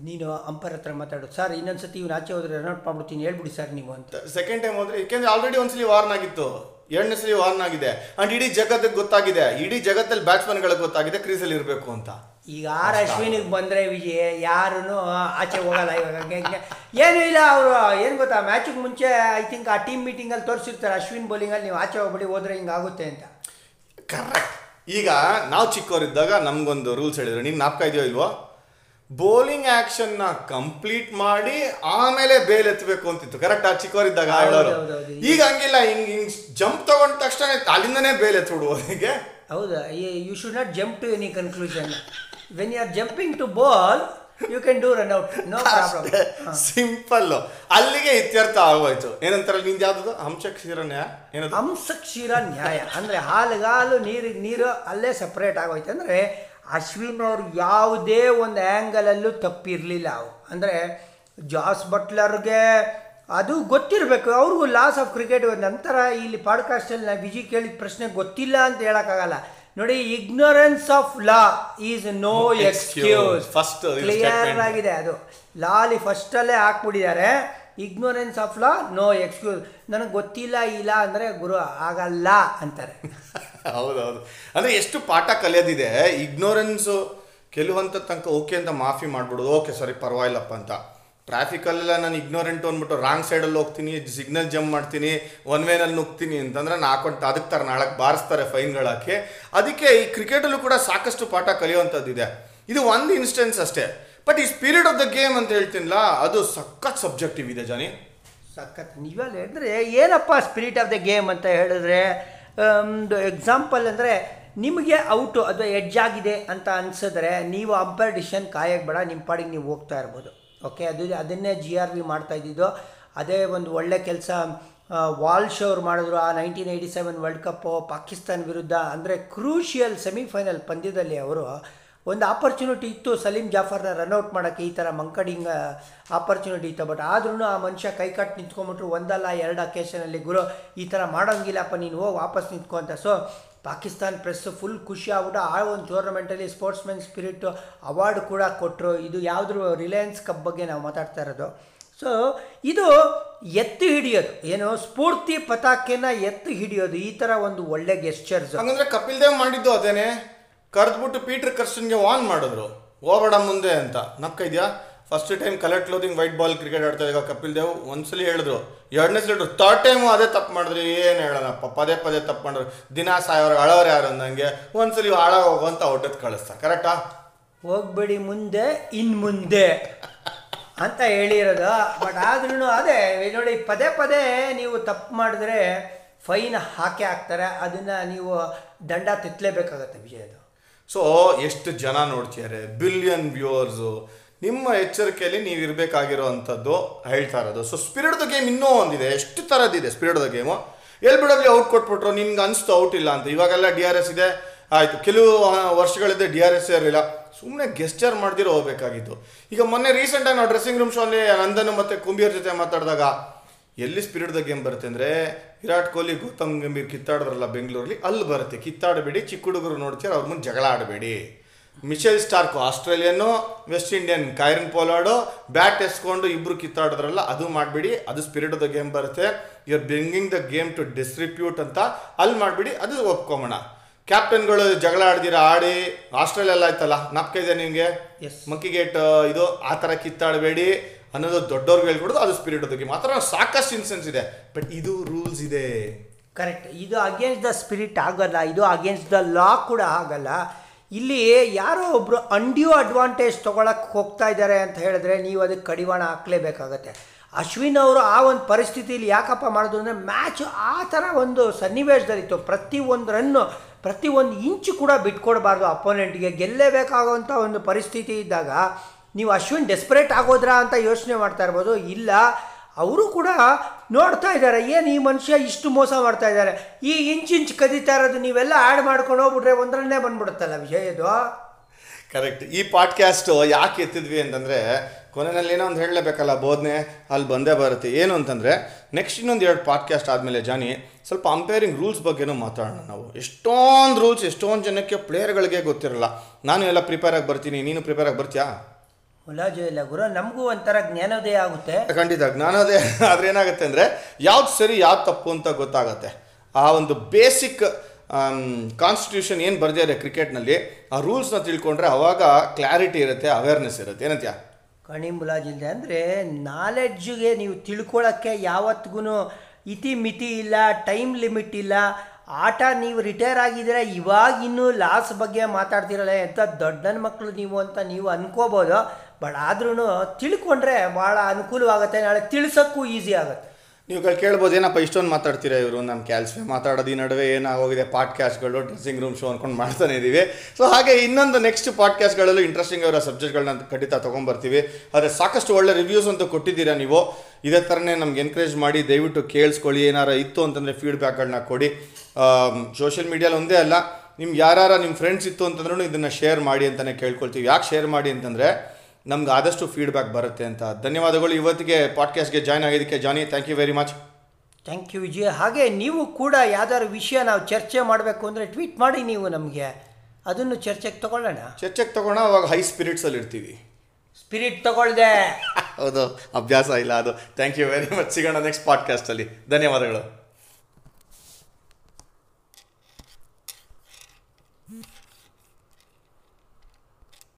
ನೀನು ಅಂಪರ್ ಹತ್ರ ಮಾತಾಡು. ಸರ್ ಇನ್ನೊಂದ್ಸತಿ ಇವ್ನು ಆಚೆ ಹೋದ್ರೆ ರನ್ಔಟ್ ಮಾಡ್ಬಿಡ್ತೀನಿ ಹೇಳ್ಬಿಡಿ ಸರ್ ನೀವು ಅಂತ. ಸೆಕೆಂಡ್ ಟೈಮ್ ಹೋದ್ರೆ ಯಾಕೆಂದ್ರೆ ಆಲ್ರೆಡಿ ಒಂದ್ಸಲಿ ವಾರ್ನ್ ಆಗಿತ್ತು. ಎರಡನೇ ಸರಿ ವಾರ್ನ್ ಆಗಿದೆ. ಅಂಡ್ ಇಡೀ ಜಗತ್ತಿಗೆ ಗೊತ್ತಾಗಿದೆ. ಇಡೀ ಜಗತ್ತಲ್ಲಿ ಬ್ಯಾಟ್ಸ್ಮನ್ಗಳಿಗೆ ಗೊತ್ತಾಗಿದೆ ಕ್ರೀಸಲ್ಲಿ ಇರಬೇಕು ಅಂತ. ಈಗ ಆರ್ ಅಶ್ವಿನಿಗೆ ಬಂದರೆ ವಿಜಯ್ ಯಾರೂ ಆಚೆ ಹೋಗಲ್ಲ ಇವಾಗ. ಏನು ಇಲ್ಲ ಅವರು ಏನು ಗೊತ್ತಾ ಮ್ಯಾಚಿಗೆ ಮುಂಚೆ ಐ ಥಿಂಕ್ ಆ ಟೀಮ್ ಮೀಟಿಂಗಲ್ಲಿ ತೋರಿಸಿರ್ತಾರೆ ಅಶ್ವಿನ್ ಬೌಲಿಂಗಲ್ಲಿ ನೀವು ಆಚೆ ಹೋಗ್ಬಿಡಿ ಹೋದ್ರೆ ಹಿಂಗಾಗುತ್ತೆ ಅಂತ. ಕರೆಕ್ಟ್ ಈಗ ನಾವು ಚಿಕ್ಕವರಿದ್ದಾಗ ನಮ್ಗೊಂದು ರೂಲ್ಸ್ ಹೇಳಿದ್ರು. ನೀನು ನಾಪ್ಕ ಇದೆಯೋ ಇಲ್ವೋ? ಬೌಲಿಂಗ್ ಆಕ್ಷನ್ನ ಕಂಪ್ಲೀಟ್ ಮಾಡಿ ಆಮೇಲೆ ಬೇಲ್ ಎತ್ತಬೇಕು ಅಂತಿತ್ತು. ಕರೆಕ್ಟ್ ಆ? ಚಿಕ್ಕವರಿದ್ದಾಗ ಆಡೋರು. ಈಗ ಹಂಗಿಲ್ಲ ಹಿಂಗ್ ಹಿಂಗ್ ಜಂಪ್ ತಗೊಂಡ ತಕ್ಷಣ ಅಲ್ಲಿಂದನೇ ಬೇಲ್ ಎತ್ಬಿಡು ಹೀಗೆ ಹೌದಾ you should not jump to any conclusion when you are jumping to ball you can do run out no problem simple ಅಲ್ಲಿಗೆ ಇತ್ಯರ್ಥ ಆಗೋಯ್ತು. ಏನಂತಾರೆ ನಿಂದ ಯಾವ್ದು ಹಂಸ ಕ್ಷೀರನ್ಯ ಏನದು? ಹಂಸ ಕ್ಷೀರ ನ್ಯಾಯ. ಅಂದ್ರೆ ಹಾಲುಗಾಲು ನೀರಿಗೆ ನೀರು ಅಲ್ಲೇ ಸಪ್ರೇಟ್ ಆಗೋಯ್ತು. ಅಂದರೆ ಅಶ್ವಿನ್ ಅವ್ರು ಯಾವುದೇ ಒಂದು ಆ್ಯಂಗಲಲ್ಲೂ ತಪ್ಪಿರಲಿಲ್ಲ ಅವು ಅಂದರೆ ಜಾಸ್ ಬಟ್ಲರ್ಗೆ ಅದು ಗೊತ್ತಿರಬೇಕು ಅವ್ರಿಗೂ ಲಾಸ್ ಆಫ್ ಕ್ರಿಕೆಟ್ ನಂತರ ಇಲ್ಲಿ ಪಾಡ್ಕಾಸ್ಟಲ್ಲಿ ನಾವು ವಿಜಿ ಕೇಳಿದ ಪ್ರಶ್ನೆ ಗೊತ್ತಿಲ್ಲ ಅಂತ ಹೇಳೋಕ್ಕಾಗಲ್ಲ. ನೋಡಿ ignorance of law is no excuse first clear. ಆಗಿದೆ ಅದು. ಲಾಲಿ ಫಸ್ಟಲ್ಲೇ ಹಾಕ್ಬಿಟ್ಟಿದ್ದಾರೆ. Ignorance of law no excuse ನನಗೆ ಗೊತ್ತಿಲ್ಲ ಇಲ್ಲ ಅಂದರೆ ಗುರು ಆಗಲ್ಲ ಅಂತಾರೆ. ಹೌದೌದು. ಅಂದ್ರೆ ಎಷ್ಟು ಪಾಠ ಕಲಿಯೋದಿದೆ, ಇಗ್ನೋರೆನ್ಸು ಕೆಲವಂತ ತನಕ ಓಕೆ ಅಂತ ಮಾಫಿ ಮಾಡ್ಬಿಡೋದು, ಓಕೆ ಸರಿ ಪರವಾಗಿಲ್ಲಪ್ಪ ಅಂತ. ಟ್ರಾಫಿಕಲ್ಲೆಲ್ಲ ನಾನು ಇಗ್ನೋರೆಂಟ್ ಅಂದ್ಬಿಟ್ಟು ರಾಂಗ್ ಸೈಡಲ್ಲಿ ಹೋಗ್ತೀನಿ ಸಿಗ್ನಲ್ ಜಂಪ್ ಮಾಡ್ತೀನಿ ಒನ್ ವೇನಲ್ಲಿ ನುಗ್ತೀನಿ ಅಂತಂದ್ರೆ ನಾ ಹಾಕೊಂಡು ಅದಕ್ಕೆ ತರ ನಾಳಕ್ಕೆ ಬಾರಿಸ್ತಾರೆ ಫೈನ್ಗಳು ಹಾಕಿ. ಅದಕ್ಕೆ ಈ ಕ್ರಿಕೆಟಲ್ಲೂ ಕೂಡ ಸಾಕಷ್ಟು ಪಾಠ ಕಲಿಯುವಂಥದ್ದಿದೆ ಇದು. ಒಂದು ಇನ್ಸ್ಟೆನ್ಸ್ ಅಷ್ಟೇ. ಬಟ್ ಈ ಸ್ಪಿರಿಟ್ ಆಫ್ ದ ಗೇಮ್ ಅಂತ ಹೇಳ್ತೀನಲ್ಲ ಅದು ಸಖತ್ ಸಬ್ಜೆಕ್ಟಿವ್ ಇದೆ, ಜಾನಿ. ಸಖತ್. ನೀವಲ್ಲ ಅಂದರೆ ಏನಪ್ಪ ಸ್ಪಿರಿಟ್ ಆಫ್ ದ ಗೇಮ್ ಅಂತ ಹೇಳಿದ್ರೆ ಒಂದು ಎಕ್ಸಾಂಪಲ್ ಅಂದರೆ ನಿಮಗೆ ಔಟು ಅಥವಾ ಎಡ್ಜ್ ಆಗಿದೆ ಅಂತ ಅನ್ಸಿದ್ರೆ ನೀವು ಅಂಪೈರ್ ಡಿಸಿಷನ್ ಕಾಯಕ್ಕೆ ಬೇಡ ನಿಮ್ಮ ಪಾಡಿಗೆ ನೀವು ಹೋಗ್ತಾ ಇರ್ಬೋದು. ಓಕೆ ಅದು ಅದನ್ನೇ ಜಿ ಆರ್ ವಿ ಮಾಡ್ತಾ ಇದ್ದಿದ್ದು. ಅದೇ ಒಂದು ಒಳ್ಳೆ ಕೆಲಸ ವಾಲ್ಶ್ ಅವ್ರು ಮಾಡಿದ್ರು, ಆ nineteen eighty seven world cup Pakistan ವಿರುದ್ಧ. ಅಂದರೆ ಕ್ರೂಷಿಯಲ್ ಸೆಮಿಫೈನಲ್ ಪಂದ್ಯದಲ್ಲಿ ಅವರು ಒಂದು ಆಪರ್ಚುನಿಟಿ ಇತ್ತು ಸಲೀಂ ಜಾಫರ್ನ ರನ್ಔಟ್ ಮಾಡೋಕ್ಕೆ ಈ ಥರ ಮಂಕಡಿಂಗ್ ಆಪರ್ಚುನಿಟಿ ಇತ್ತು. ಬಟ್ ಆದ್ರೂ ಆ ಮನುಷ್ಯ ಕೈ ಕಟ್ಟು ನಿಂತ್ಕೊಂಬಿಟ್ರು ಒಂದಲ್ಲ ಎರಡು ಅಕೇಶನಲ್ಲಿ ಗುರು, ಈ ಥರ ಮಾಡೋಂಗಿಲ್ಲಪ್ಪ, ನೀನು ಹೋಗಿ ವಾಪಸ್ ನಿಂತ್ಕೊ ಅಂತ. ಸೊ ಪಾಕಿಸ್ತಾನ್ ಪ್ರೆಸ್ ಫುಲ್ ಖುಷಿ ಆಗ್ಬಿಟ್ಟು ಆ ಒಂದು ಟೂರ್ನಮೆಂಟಲ್ಲಿ ಸ್ಪೋರ್ಟ್ಸ್ಮೆನ್ ಸ್ಪಿರಿಟ್ ಅವಾರ್ಡ್ ಕೂಡ ಕೊಟ್ಟರು ಇದು ಯಾವುದ್ರ ರಿಲಯನ್ಸ್ ಕಪ್ ಬಗ್ಗೆ ನಾವು ಮಾತಾಡ್ತಾ ಇರೋದು. ಸೊ ಇದು ಎತ್ತು ಹಿಡಿಯೋದು. ಏನು, ಸ್ಫೂರ್ತಿ ಪತಾಕೆನ ಎತ್ತು ಹಿಡಿಯೋದು. ಈ ಥರ ಒಂದು ಒಳ್ಳೆ ಗೆಸ್ಚರ್ಸ್ ಹಂಗಂದ್ರೆ ಕಪಿಲ್ ದೇವ್ ಮಾಡಿದ್ದು ಅದೇನೆ. ಕರೆದ್ಬಿಟ್ಟು ಪೀಟರ್ ಕರ್ಸ್ಟನ್ಗೆ ವಾನ್ ಮಾಡಿದ್ರು. ಹೋಗೋಣ ಮುಂದೆ ಅಂತ. ನಕ್ಕ ಇದೆಯಾ? First time collect clothing white ball cricket ಆಡ್ತಾ ಇದ್ದಾಗ ಕಪಿಲ್ ದೇವ್? ಒಂದ್ಸಲ ಹೇಳಿದ್ರು. ಎರಡನೇ ಸಲ ಥರ್ಡ್ ಟೈಮು ಅದೇ ತಪ್ಪು ಮಾಡಿದ್ರು, ಏನು ಹೇಳೋಣಪ್ಪ ಪದೇ ಪದೇ ತಪ್ಪು ಮಾಡಿದ್ರು. ದಿನ ಸಾಯೋರು ಅಳೋರು ಯಾರು ಅಂದಂಗೆ, ಒಂದ್ಸಲಿ ಹಾಳಾಗ ಹೋಗು ಅಂತ ಹೊಟ್ಟೆತ್ ಕಳಿಸ್ತಾ ಕರೆಕ್ಟಾ ಹೋಗ್ಬೇಡಿ ಮುಂದೆ, ಇನ್ ಮುಂದೆ. ಅಂತ ಹೇಳಿರೋದು. ಬಟ್ ಆದ್ರೂ ಅದೇ ನೋಡಿ ಪದೇ ಪದೇ ನೀವು ತಪ್ಪು ಮಾಡಿದ್ರೆ ಫೈನ್ ಹಾಕೇ ಹಾಕ್ತಾರೆ. ಅದನ್ನು ನೀವು ದಂಡ ತಿತ್ತಲೇಬೇಕಾಗತ್ತೆ ವಿಜಯ್ ಅದು ಸೊ ಎಷ್ಟು ಜನ ನೋಡ್ತಿದ್ದಾರೆ ಬಿಲಿಯನ್ ವ್ಯೂವರ್ಸು ನಿಮ್ಮ ಎಚ್ಚರಿಕೆಯಲ್ಲಿ ನೀವು ಇರಬೇಕಾಗಿರೋ ಅಂಥದ್ದು ಹೇಳ್ತಾ ಇರೋದು. ಸೊ ಸ್ಪಿರಿಟ್ ದ ಗೇಮ್ ಇನ್ನೂ ಒಂದಿದೆ. ಎಷ್ಟು ಥರದ್ದಿದೆ ಸ್ಪಿರಿಟ್ ದ ಗೇಮು ಎಲ್ಲಿ ಬಿಡೋದ್ಲಿ ಔಟ್ ಕೊಟ್ಬಿಟ್ರು ನಿಮ್ಗೆ ಅನಿಸ್ತು ಔಟ್ ಇಲ್ಲ ಅಂತ. ಇವಾಗೆಲ್ಲ ಡಿ ಆರ್ ಎಸ್ ಇದೆ. ಆಯಿತು, ಕೆಲವು ವರ್ಷಗಳಿದ್ದೆ ವರ್ಷಗಳಿಂದ ಡಿ ಆರ್ ಎಸ್ ಇರಲಿಲ್ಲ. ಸುಮ್ಮನೆ ಗೆಸ್ಚರ್ ಮಾಡ್ದಿರೋ ಹೋಗಬೇಕಾಗಿತ್ತು. ಈಗ ಮೊನ್ನೆ ರೀಸೆಂಟಾಗಿ ನಾವು ಡ್ರೆಸ್ಸಿಂಗ್ ರೂಮ್ ಶೋಲ್ಲಿ ನಂದನ್ ಮತ್ತು ಕುಂಬಿಯರ್ ಜೊತೆ ಮಾತಾಡಿದಾಗ ಎಲ್ಲಿ ಸ್ಪಿರಿಟ್ ದ ಗೇಮ್ ಬರುತ್ತೆ ಅಂದರೆ ವಿರಾಟ್ ಕೊಹ್ಲಿ ಗೌತಮ್ ಗಂಭೀರ್ ಕಿತ್ತಾಡಿದ್ರಲ್ಲ ಬೆಂಗಳೂರಲ್ಲಿ ಅಲ್ಲಿ ಬರುತ್ತೆ. ಕಿತ್ತಾಡಬೇಡಿ ಚಿಕ್ಕ ಹುಡುಗರು ನೋಡ್ತಾರೆ ಅವ್ರ ಮುಂದೆ ಜಗಳ ಆಡಬೇಡಿ. Mitchell Starc Australian West Indian Kieron Pollard bat ಎಸ್ಕೊಂಡು ಇಬ್ಬರು ಕಿತ್ತಾಡಿದ್ರಲ್ಲ ಅದು ಮಾಡಬೇಡಿ. ಅದು ಸ್ಪಿರಿಟ್ ಆಫ್ ದ ಗೇಮ್ ಬರುತ್ತೆ. You are bringing the game to disrepute ಅಂತ ಅಲ್ಲಿ ಮಾಡಬೇಡಿ. ಅದು ಒಪ್ಕೊಂಬೋಣ ಕ್ಯಾಪ್ಟನ್ಗಳು ಜಗಳ ಆಡ್ದಿರ ಆಡಿ ಆಸ್ಟ್ರೇಲಿಯಲ್ಲ ಆಯ್ತಲ್ಲ ನಾಪ್ಕ ಇದೆ ನಿಮಗೆ? ಮಕ್ಕಿಗೇಟ್ ಮಂಕಿ ಗೇಟ್ ಇದು ಆ ಥರ ಕಿತ್ತಾಡಬೇಡಿ. ಅನ್ನೋದು ದೊಡ್ಡವ್ರಿಗೆ ಹೇಳ್ಬಿಡೋದು, ಅದು ಸ್ಪಿರಿಟ್ ಬಗ್ಗೆ. ಥರ ಸಾಕಷ್ಟು ಇನ್ಸೆನ್ಸ್ ಇದೆ. ಬಟ್ ಇದು ರೂಲ್ಸ್ ಇದೆ. ಕರೆಕ್ಟ್ ಇದು ಅಗೇನ್ಸ್ಟ್ ದ ಸ್ಪಿರಿಟ್ ಆಗಲ್ಲ, ಇದು ಅಗೇನ್ಸ್ಟ್ ದ ಲಾ ಕೂಡ ಆಗಲ್ಲ. ಇಲ್ಲಿ ಯಾರೋ ಒಬ್ಬರು ಅಂಡ್ಯೂ ಅಡ್ವಾಂಟೇಜ್ ತೊಗೊಳಕ್ಕೆ ಹೋಗ್ತಾ ಇದ್ದಾರೆ ಅಂತ ಹೇಳಿದ್ರೆ ನೀವು ಅದಕ್ಕೆ ಕಡಿವಾಣ ಹಾಕ್ಲೇಬೇಕಾಗತ್ತೆ. ಅಶ್ವಿನ್ ಅವರು ಆ ಒಂದು ಪರಿಸ್ಥಿತಿಯಲ್ಲಿ ಯಾಕಪ್ಪ ಮಾಡೋದು ಅಂದರೆ ಮ್ಯಾಚ್ ಆ ಥರ ಒಂದು ಸನ್ನಿವೇಶದಲ್ಲಿತ್ತು. ಪ್ರತಿ ಒಂದು ರನ್ನು ಪ್ರತಿ ಒಂದು ಇಂಚು ಕೂಡ ಬಿಟ್ಕೊಡಬಾರ್ದು ಅಪೋನೆಂಟ್ಗೆ ಗೆಲ್ಲೇಬೇಕಾಗುವಂಥ ಒಂದು ಪರಿಸ್ಥಿತಿ ಇದ್ದಾಗ ನೀವು ಅಶ್ವಿನ್ ಡೆಸ್ಪರೇಟ್ ಆಗೋದ್ರಾ ಅಂತ ಯೋಚನೆ ಮಾಡ್ತಾ ಇರ್ಬೋದು. ಇಲ್ಲ, ಅವರು ಕೂಡ ನೋಡ್ತಾ ಇದ್ದಾರೆ, ಏನು ಈ ಮನುಷ್ಯ ಇಷ್ಟು ಮೋಸ ಮಾಡ್ತಾ ಇದ್ದಾರೆ. ಈ ಇಂಚಿಂಚ್ ಕದೀತಾ ಇರೋದು ನೀವೆಲ್ಲ ಆ್ಯಡ್ ಮಾಡ್ಕೊಂಡು ಹೋಗ್ಬಿಟ್ರೆ ಒಂದರಲ್ಲೇ ಬಂದ್ಬಿಡುತ್ತಲ್ಲ ವಿಜಯ್ ಇದು? ಕರೆಕ್ಟ್ ಈ ಪಾಡ್ಕ್ಯಾಸ್ಟು ಯಾಕೆ ಎತ್ತಿದ್ವಿ ಅಂತಂದರೆ, ಕೊನೆಯಲ್ಲಿ ಏನೋ ಒಂದು ಹೇಳಲೇಬೇಕಲ್ಲ, ಬೋಧನೆ ಅಲ್ಲಿ ಬಂದೇ ಬರುತ್ತೆ. ಏನು ಅಂತಂದರೆ ನೆಕ್ಸ್ಟ್ ಇನ್ನೊಂದು ಎರಡು ಪಾಡ್ಕ್ಯಾಸ್ಟ್ ಆದಮೇಲೆ ಜಾನಿ, ಸ್ವಲ್ಪ ಅಂಪೇರಿಂಗ್ ರೂಲ್ಸ್ ಬಗ್ಗೆನೂ ಮಾತಾಡೋಣ ನಾವು. ಎಷ್ಟೊಂದು ರೂಲ್ಸ್ ಎಷ್ಟೊಂದು ಜನಕ್ಕೆ ಪ್ಲೇಯರ್ಗಳಿಗೆ ಗೊತ್ತಿರಲ್ಲ. ನಾನು ಎಲ್ಲ ಪ್ರಿಪೇರ್ ಆಗಿ ಬರ್ತೀನಿ, ನೀನು ಪ್ರಿಪೇರ್ ಆಗಿ ಬರ್ತೀಯಾ? ಮುಲಾಜು ಇಲ್ಲ ಗುರು ನಮಗೂ ಒಂಥರ ಜ್ಞಾನೋದಯ ಆಗುತ್ತೆ. ಖಂಡಿತ ಜ್ಞಾನೋದಯ ಆದರೆ ಏನಾಗುತ್ತೆ ಅಂದರೆ ಯಾವ್ದು ಸರಿ ಯಾವ್ದು ತಪ್ಪು ಅಂತ ಗೊತ್ತಾಗುತ್ತೆ. ಆ ಒಂದು ಬೇಸಿಕ್ ಕಾನ್ಸ್ಟಿಟ್ಯೂಷನ್ ಏನು ಬರ್ದಿದ್ದಾರೆ ಕ್ರಿಕೆಟ್ನಲ್ಲಿ ಆ ರೂಲ್ಸ್ನ ತಿಳ್ಕೊಂಡ್ರೆ ಅವಾಗ ಕ್ಲಾರಿಟಿ ಇರುತ್ತೆ ಅವೇರ್ನೆಸ್ ಇರುತ್ತೆ. ಏನಂತ್ಯಾ? ಕಣಿ ಮುಲಾಜಿಲ್ದೆ ಅಂದರೆ ನಾಲೆಡ್ಜ್ಗೆ ನೀವು ತಿಳ್ಕೊಳ್ಳೋಕ್ಕೆ ಯಾವತ್ತಿಗೂ ಇತಿ ಮಿತಿ ಇಲ್ಲ ಟೈಮ್ ಲಿಮಿಟ್ ಇಲ್ಲ ಆಟ ನೀವು ರಿಟೈರ್ ಆಗಿದ್ರೆ ಇವಾಗ ಇನ್ನೂ ಲಾಸ್ ಬಗ್ಗೆ ಮಾತಾಡ್ತಿರಲ್ಲ ಎಂಥ ದೊಡ್ಡನ ಮಕ್ಕಳು ನೀವು ಅಂತ ನೀವು ಅನ್ಕೋಬೋದು. ಬಟ್ ಆದ್ರೂ ತಿಳ್ಕೊಂಡ್ರೆ ಭಾಳ ಅನುಕೂಲವಾಗುತ್ತೆ, ನಾಳೆ ತಿಳಿಸೋಕ್ಕೂ ಈಸಿ ಆಗುತ್ತೆ. ನೀವು ಕೇಳ್ಬೋದು, ಏನಪ್ಪ ಇಷ್ಟೊಂದು ಮಾತಾಡ್ತೀರಾ ಇವರು? ನಮ್ಮ ಕ್ಯಾಲ್ಸ್ವೆ ಮಾತಾಡೋದು, ಈ ನಡುವೆ ಏನಾಗೋಗಿದೆ ಪಾಡ್ಕ್ಯಾಸ್ಟ್ಗಳು ಡ್ರೆಸ್ಸಿಂಗ್ ರೂಮ್ ಶೋ ಅನ್ಕೊಂಡು ಮಾಡ್ತಾನೆ ಇದ್ದೀವಿ ಸೊ ಹಾಗೆ ಇನ್ನೊಂದು ನೆಕ್ಸ್ಟ್ ಪಾಡ್ಕ್ಯಾಸ್ಟ್ಗಳಲ್ಲೂ ಇಂಟ್ರೆಸ್ಟಿಂಗ್ ಅವರ ಸಬ್ಜೆಕ್ಟ್ಗಳನ್ನ ಖಂಡಿತ ತೊಗೊಂಬರ್ತೀವಿ. ಆದರೆ ಸಾಕಷ್ಟು ಒಳ್ಳೆ ರಿವ್ಯೂಸ್ ಅಂತೂ ಕೊಟ್ಟಿದ್ದೀರಾ ನೀವು? ಇದೇ ಥರನೇ ನಮ್ಗೆ ಎನ್ಕರೇಜ್ ಮಾಡಿ, ದಯವಿಟ್ಟು ಕೇಳಿಸ್ಕೊಳ್ಳಿ, ಏನಾರು ಇತ್ತು ಅಂತಂದರೆ ಫೀಡ್ಬ್ಯಾಕ್ಗಳನ್ನ ಕೊಡಿ. ಸೋಷಿಯಲ್ ಮೀಡಿಯಲ್ಲಿ ಒಂದೇ ಅಲ್ಲ ನಿಮ್ಗೆ ಯಾರು ನಿಮ್ಮ ಫ್ರೆಂಡ್ಸ್ ಇತ್ತು ಅಂತಂದ್ರೂ ಇದನ್ನು ಶೇರ್ ಮಾಡಿ ಅಂತಲೇ ಕೇಳ್ಕೊಳ್ತೀವಿ. ಯಾಕೆ ಶೇರ್ ಮಾಡಿ ಅಂತಂದರೆ ನಮ್ಗೆ ಆದಷ್ಟು ಫೀಡ್ಬ್ಯಾಕ್ ಬರುತ್ತೆ ಅಂತ. ಧನ್ಯವಾದಗಳು. ಇವತ್ತಿಗೆ ಪಾಡ್ಕಾಸ್ಟ್ಗೆ ಜಾಯ್ನ್ ಆಗಿದ್ದಕ್ಕೆ Johnny thank you very much thank you Vijay. ಹಾಗೆ ನೀವು ಕೂಡ ಯಾವ್ದಾದ್ರು ವಿಷಯ ನಾವು ಚರ್ಚೆ ಮಾಡಬೇಕು ಅಂದರೆ ಟ್ವೀಟ್ ಮಾಡಿ ನೀವು ನಮಗೆ. ಅದನ್ನು ಚರ್ಚೆಗೆ ತಗೊಳ್ಳೋಣ. ಚರ್ಚೆಗೆ ತಗೋಣ ಅವಾಗ ಹೈ ಸ್ಪಿರಿಟ್ಸಲ್ಲಿ ಇರ್ತೀವಿ. ಸ್ಪಿರಿಟ್ ತಗೊಳ್ದೆ. ಹೌದು. ಅಭ್ಯಾಸ ಇಲ್ಲ ಅದು. ಥ್ಯಾಂಕ್ ಯು ವೆರಿ ಮಚ್ ಸಿಗೋಣ ನೆಕ್ಸ್ಟ್ ಪಾಡ್ಕಾಸ್ಟಲ್ಲಿ ಧನ್ಯವಾದಗಳು.